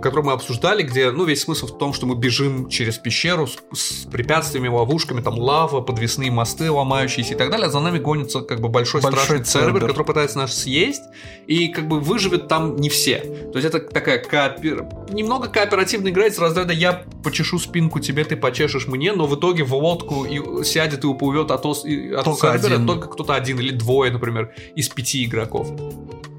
Который мы обсуждали, где, ну, весь смысл в том, что мы бежим через пещеру с, с препятствиями, ловушками, там лава, подвесные мосты ломающиеся и так далее, а за нами гонится как бы большой, большой страшный цербер, который пытается нас съесть, и как бы выживет там не все. То есть это такая коопер... немного кооперативная игра из разряда я почешу спинку тебе, ты почешешь мне, но в итоге в лодку и сядет и уплывет от, ос... от только цербера один. только кто-то один или двое, например, из пяти игроков.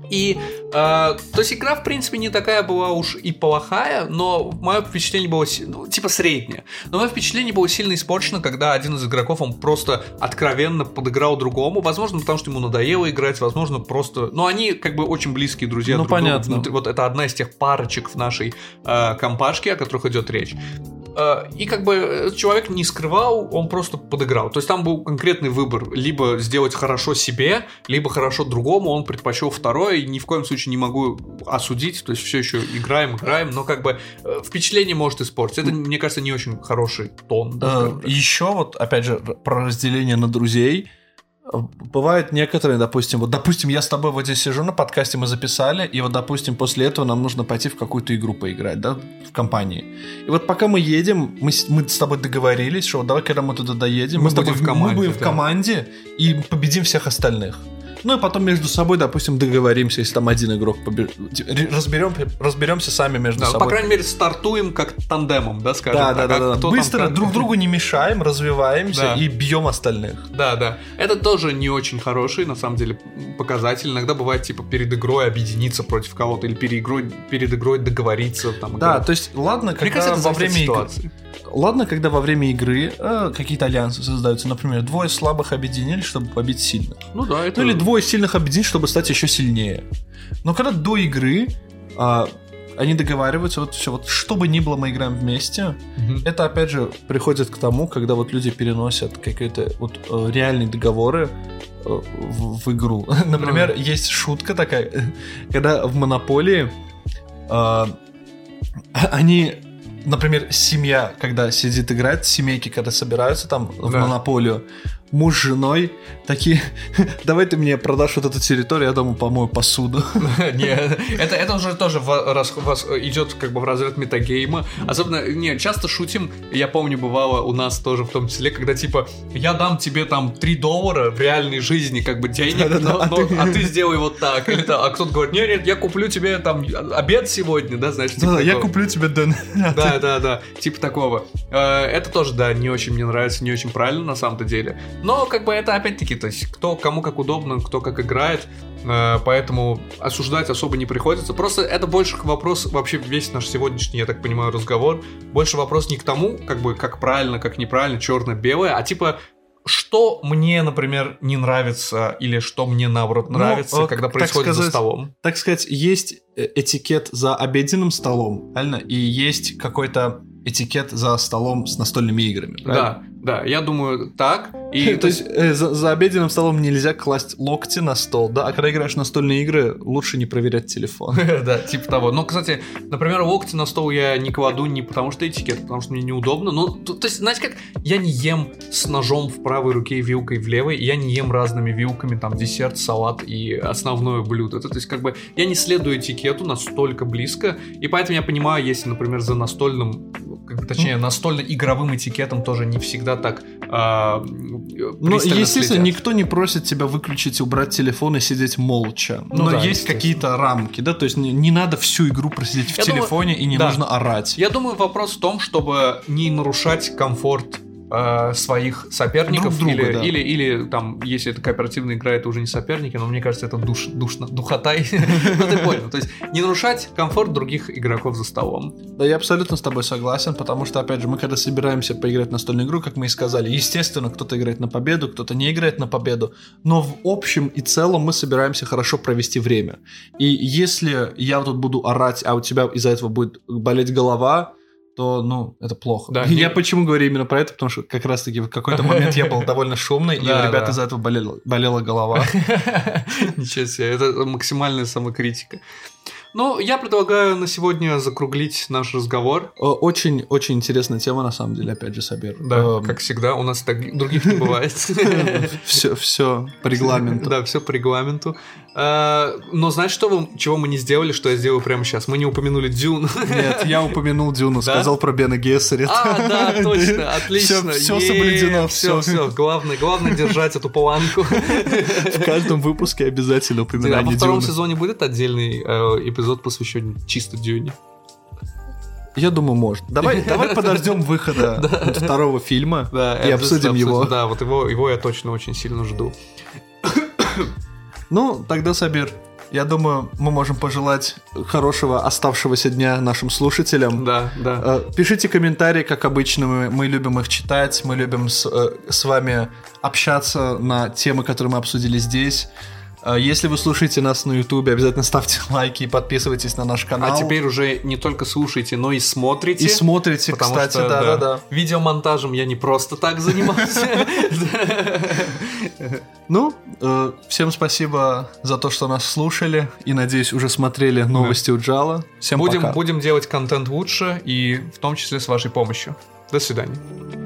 И, э, то есть игра, в принципе, не такая была уж и плохая, но мое впечатление было, ну, типа, среднее. Но мое впечатление было сильно испорчено, когда один из игроков, он просто откровенно подыграл другому. Возможно, потому что ему надоело играть, возможно, просто... Но они, как бы, очень близкие друзья. Ну, друг понятно. Внутри. Вот это одна из тех парочек в нашей э, компашке, о которых идет речь. Э, и как бы человек не скрывал, он просто подыграл. То есть там был конкретный выбор. Либо сделать хорошо себе, либо хорошо другому. Он предпочел второе. И ни в коем случае не могу осудить. То есть все еще играем, играем. Но как бы э, впечатление может испортить. Это, мне кажется, не очень хороший тон. Э, еще вот, опять же, про разделение на друзей – Бывают некоторые, допустим, вот, допустим, я с тобой вот здесь сижу на подкасте, мы записали, и вот, допустим, после этого нам нужно пойти в какую-то игру поиграть, да, в компании. И вот пока мы едем, мы, мы с тобой договорились, что давай, когда мы туда доедем, мы, мы, с тобой, в команде, мы будем да. в команде и победим всех остальных. Ну и потом между собой, допустим, договоримся, если там один игрок побежит. Разберем, разберемся сами между да, собой. По крайней мере, стартуем как тандемом, да, скажем да, так. Да, да, да. Быстро там, друг другу не мешаем, развиваемся да. и бьем остальных. Да, да. Это тоже не очень хороший, на самом деле, показатель. Иногда бывает, типа, перед игрой объединиться против кого-то или перед игрой, перед игрой договориться. Там, да, играть. то есть, ладно, когда Мне кажется, во время игры... Ладно, когда во время игры э, какие-то альянсы создаются, например, двое слабых объединились, чтобы побить сильных. Ну да, это... Ну или двое сильных объединились, чтобы стать еще сильнее. Но когда до игры э, они договариваются, вот все, вот что бы ни было, мы играем вместе. Угу. Это опять же приходит к тому, когда вот люди переносят какие-то вот э, реальные договоры э, в, в игру. Например, ну. есть шутка такая, когда в Монополии э, они например, семья, когда сидит играть, семейки, когда собираются там в да. монополию, муж с женой такие, давай ты мне продашь вот эту территорию, я дома помою посуду. Не, это, это уже тоже идет как бы в разряд метагейма. Особенно, не, часто шутим, я помню, бывало у нас тоже в том числе, когда типа, я дам тебе там 3 доллара в реальной жизни как бы денег, но, а, но, ты... а ты сделай вот так. Или, а кто-то говорит, нет, нет, я куплю тебе там обед сегодня, да, значит. Типа да, я куплю тебе дон. Да, да, да, типа такого. Э, это тоже, да, не очень мне нравится, не очень правильно на самом-то деле. Но как бы это опять-таки, то есть кто кому как удобно, кто как играет, э, поэтому осуждать особо не приходится. Просто это больше вопрос, вообще весь наш сегодняшний, я так понимаю, разговор, больше вопрос не к тому, как бы как правильно, как неправильно, черно-белое, а типа что мне, например, не нравится или что мне наоборот ну, нравится, ну, когда происходит сказать, за столом. Так сказать, есть э, этикет за обеденным столом, правильно? И есть какой-то этикет за столом с настольными играми, правильно? Да, да, я думаю так. И, то есть э, за, за обеденным столом нельзя класть локти на стол, да? А когда играешь настольные игры, лучше не проверять телефон. Да, типа того. Но, кстати, например, локти на стол я не кладу не потому что этикет, а потому что мне неудобно. Ну, то, есть, знаете как, я не ем с ножом в правой руке и вилкой в левой, я не ем разными вилками, там, десерт, салат и основное блюдо. То есть, как бы, я не следую этикету настолько близко, и поэтому я понимаю, если, например, за настольным, как бы, точнее, настольно-игровым этикетом тоже не всегда так а, ну, естественно, следят. никто не просит тебя выключить убрать телефон и сидеть молча. Ну, Но да, есть какие-то рамки, да, то есть не, не надо всю игру просидеть в Я телефоне думаю, и не да. нужно орать. Я думаю, вопрос в том, чтобы не нарушать комфорт э, своих соперников Друг друга, или, да. или, или там, если это кооперативная игра, это уже не соперники, но мне кажется, это душ, душно, духота. ну ты понял. То есть не нарушать комфорт других игроков за столом. Да, я абсолютно с тобой согласен, потому что, опять же, мы когда собираемся поиграть в настольную игру, как мы и сказали, естественно, кто-то играет на победу, кто-то не играет на победу, но в общем и целом мы собираемся хорошо провести время. И если я тут буду орать, а у тебя из-за этого будет болеть голова, то, ну, это плохо. Да, я не... почему говорю именно про это, потому что как раз-таки в какой-то момент я был довольно шумный, и у ребят из-за этого болела голова. Ничего себе, это максимальная самокритика. Ну, я предлагаю на сегодня закруглить наш разговор. Очень-очень интересная тема, на самом деле, опять же, Сабир. Да, эм... как всегда, у нас так других не бывает. Все, все по регламенту. Да, все по регламенту. А, но знаешь, что вы, чего мы не сделали, что я сделаю прямо сейчас? Мы не упомянули Дюну. Нет, я упомянул Дюну, сказал про Бена Гессерит. А, да, точно, отлично. Все соблюдено, все. Все, главное, главное держать эту планку. В каждом выпуске обязательно упоминание Дюны. Во втором сезоне будет отдельный э, эпизод, посвященный чисто Дюне? Я думаю, может. Давай, давай подождем выхода второго фильма и обсудим его. Да, вот его, его я точно очень сильно жду. Ну, тогда, Сабир, я думаю, мы можем пожелать хорошего оставшегося дня нашим слушателям. Да, да. Э, пишите комментарии, как обычно, мы, мы любим их читать, мы любим с, э, с вами общаться на темы, которые мы обсудили здесь. Э, если вы слушаете нас на Ютубе, обязательно ставьте лайки и подписывайтесь на наш канал. А теперь уже не только слушайте, но и смотрите. И смотрите, кстати, что, да, да, да. Видеомонтажем я не просто так занимался. Ну, э, всем спасибо за то, что нас слушали и, надеюсь, уже смотрели новости у Джала. Всем будем, пока. Будем делать контент лучше и в том числе с вашей помощью. До свидания.